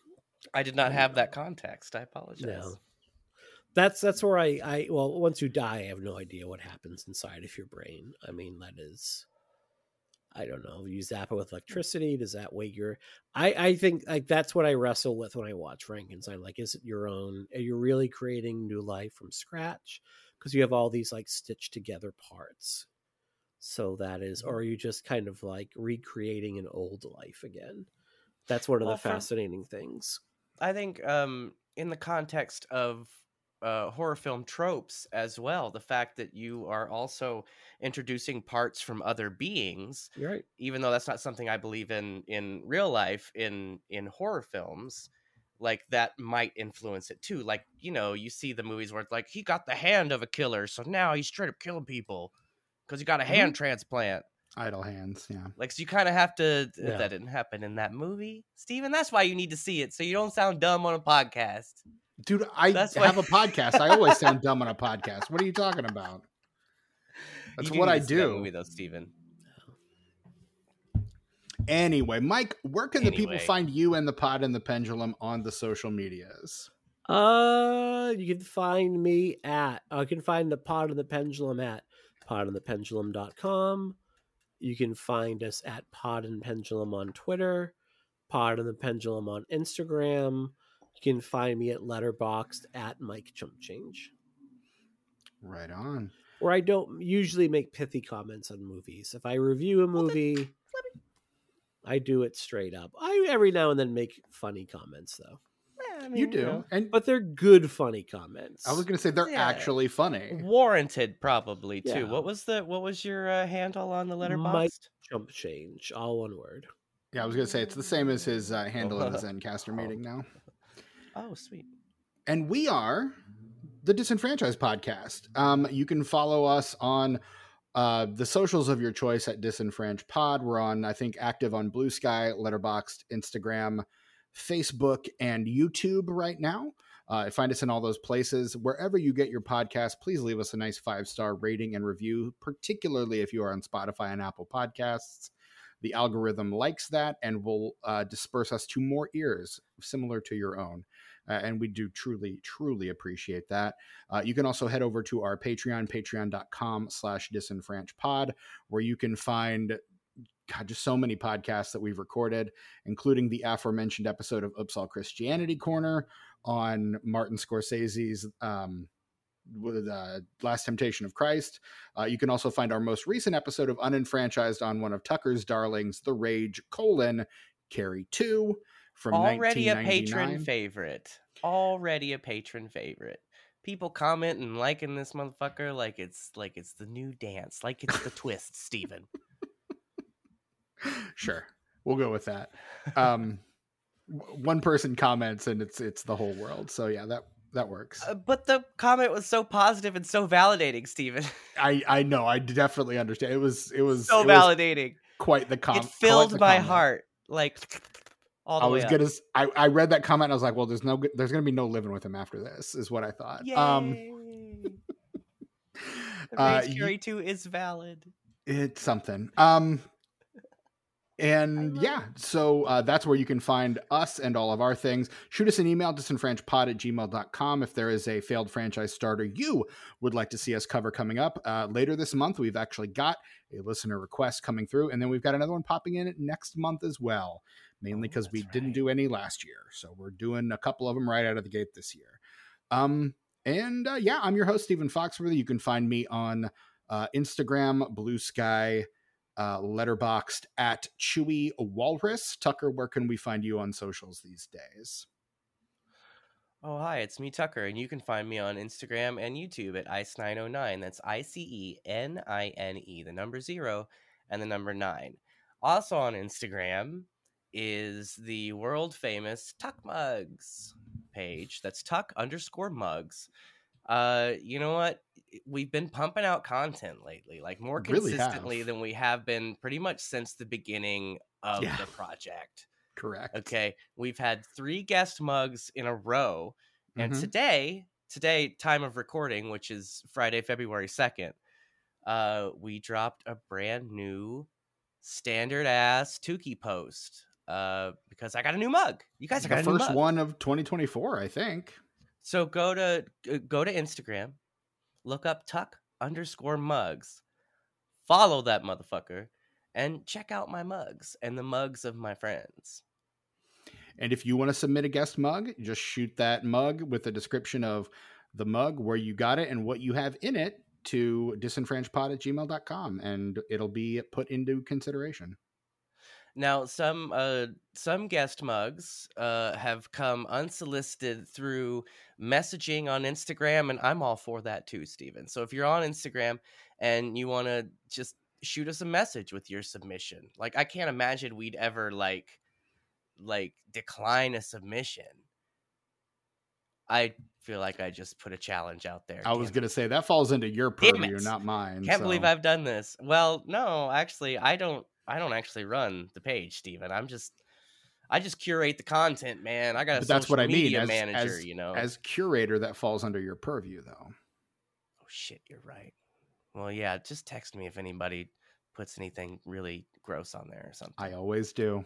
I did not have that context. I apologize. No. That's that's where I, I well, once you die, I have no idea what happens inside of your brain. I mean, that is, I don't know. You zap it with electricity. Does that wake your? I I think like that's what I wrestle with when I watch Frankenstein. Like, is it your own? Are you really creating new life from scratch? Because you have all these like stitched together parts. So that is, or are you just kind of like recreating an old life again? That's one of Well, the from- fascinating things. I think um, in the context of uh, horror film tropes as well, the fact that you are also introducing parts from other beings, right. even though that's not something I believe in in real life in in horror films, like that might influence it too. Like, you know, you see the movies where it's like he got the hand of a killer, so now he's straight up killing people because he got a hand Mhm. transplant. Idle hands. Yeah. Like, so you kind of have to. Yeah. That didn't happen in that movie, Steven. That's why you need to see it so you don't sound dumb on a podcast. Dude, I That's why- have a podcast. I always sound dumb on a podcast. What are you talking about? That's what I to see that do. movie though, Steven. Anyway, Mike, where can the people find you and the pod and the pendulum on the social medias? Uh, you can find me at, uh, can find the Pod and the Pendulum at podandthependulum.com. You can find us at Pod and Pendulum on Twitter, Pod and the Pendulum on Instagram. You can find me at Letterboxd at Mike Chump Change, Right on. where I don't usually make pithy comments on movies. If I review a movie, I do it straight up. I every now and then make funny comments though, Yeah, I You mean, do. know, And but they're good funny comments. I was going to say they're Yeah. actually funny. warranted probably too. Yeah. What was the what was your uh, handle on the letterbox? Mike- Chump Change, all one word. Yeah, I was going to say it's the same as his uh, handle in the Zencastr meeting now. Oh, sweet. and we are the disenfranchised podcast. Um, you can follow us on uh, the socials of your choice at disenfranch pod. We're on i think active on blue sky letterboxd instagram facebook and youtube right now. Uh, find us in all those places. Wherever you get your podcast please leave us a nice five star rating and review particularly if you are on spotify and apple podcasts. The algorithm likes that and will uh, disperse us to more ears similar to your own uh, and we do truly truly appreciate that uh, you can also head over to our patreon patreon.com slash disenfranchpod where you can find God, just so many podcasts that we've recorded, including the aforementioned episode of Upsal Christianity Corner on Martin Scorsese's um, with uh, Last Temptation of Christ. Uh, you can also find our most recent episode of Unenfranchised on one of Tucker's darlings, The Rage: colon Carrie Two from Already a patron favorite. Already a patron favorite. People comment and liking this motherfucker like it's like it's the new dance, like it's the twist, Steven. sure we'll go with that um one person comments and it's it's the whole world so yeah that that works Uh, but the comment was so positive and so validating, Steven. i i know i definitely understand it was it was so it was validating. quite the com it filled my comment. heart like all the i way was up. gonna s- I, I read that comment and i was like well there's no there's gonna be no living with him after this is what i thought um Yay. the uh, you- 2 is valid. it's something um and yeah so uh, that's where you can find us and all of our things shoot us an email disenfranchpod at gmail.com if there is a failed franchise starter you would like to see us cover coming up uh, later this month we've actually got a listener request coming through and then we've got another one popping in next month as well mainly Oh, because we that's didn't do any last year so we're doing a couple of them right out of the gate this year um and uh, yeah i'm your host stephen foxworthy you can find me on uh, instagram blue sky uh, letterboxd at Chewy Walrus. Tucker, where can we find you on socials these days? Oh, hi, it's me, Tucker, and you can find me on Instagram and YouTube at ICE909. That's I C E N I N E, the number zero and the number nine. Also on Instagram is the world famous Tuck Mugs page. That's Tuck underscore mugs. Uh, you know what? We've been pumping out content lately, like more Really consistently than we have been pretty much since the beginning of Yeah. the project. Correct. Okay, we've had three guest mugs in a row, and Mhm. today, today, time of recording, which is Friday, February second, uh, we dropped a brand new standard ass Tukey post. Uh, because I got a new mug. You guys, got the a new first one of 2024, I think. So go to go to Instagram, look up Tuck underscore mugs, follow that motherfucker, and check out my mugs and the mugs of my friends. And if you want to submit a guest mug, just shoot that mug with a description of the mug, where you got it, and what you have in it to disenfranchpod at gmail.com, and it'll be put into consideration. Now, some uh, some guest mugs uh, have come unsolicited through messaging on Instagram, and I'm all for that too, Steven. So if you're on Instagram and you want to just shoot us a message with your submission, like I can't imagine we'd ever like like decline a submission. I feel like I just put a challenge out there. I was going to say that falls into your purview, not mine. Can't believe I've done this. Well, no, actually, I don't. I don't actually run the page, Steven. I'm just, I just curate the content, man. I got a that's what social I mean, media as- manager, as- you know. As curator, that falls under your purview, though. oh shit, you're right. Well, yeah, just text me if anybody puts anything really gross on there or something. I always do.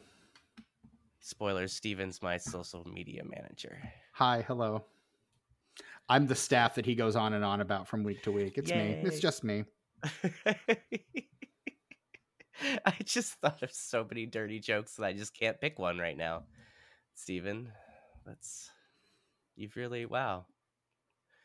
Spoilers: Steven's my social media manager. Hi, hello. I'm the staff that he goes on and on about from week to week. It's me. It's just me. I just thought of so many dirty jokes that I just can't pick one right now. Steven, that's you've really wow.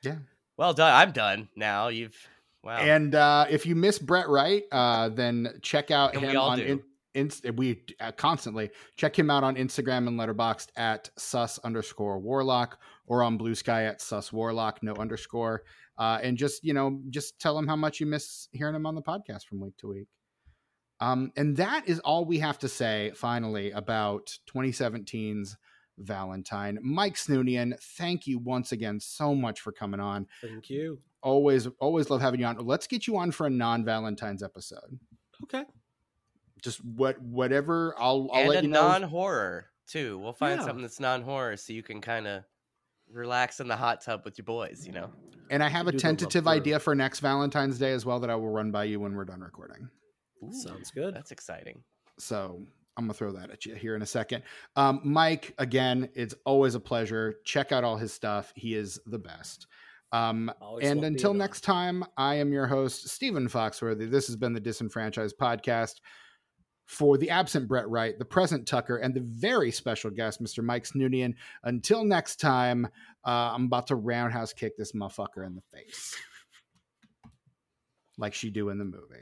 Yeah. Well done. I'm done now. You've wow. And uh, if you miss Brett Wright, uh, then check out And we him on in, Inst- we uh, constantly check him out on Instagram and Letterboxd at sus underscore warlock or on Blue Sky at sus warlock no underscore. Uh, and just you know, just tell him how much you miss hearing him on the podcast from week to week. Um, and that is all we have to say finally about 2017's Valentine. Mike Snoonian, thank you once again so much for coming on. Thank you. Always, always love having you on. Let's get you on for a non-Valentine's episode. Okay. Just what, whatever. I'll, I'll and let a you know. non-horror too. We'll find Yeah. something that's non-horror so you can kind of relax in the hot tub with your boys. You know. and I have We a do the love tentative idea for next Valentine's Day as well that I will run by you when we're done recording. Sounds good. That's exciting. So I'm gonna throw that at you here in a second. Um, Mike, again, it's always a pleasure. Check out all his stuff. He is the best. Um, and until next time, I am your host, Stephen Foxworthy. This has been the Disenfranchised Podcast. For the absent Brett Wright, the present Tucker, and the very special guest, Mr. Mike Snoonian. Until next time, uh, I'm about to roundhouse kick this motherfucker in the face. Like she do in the movie.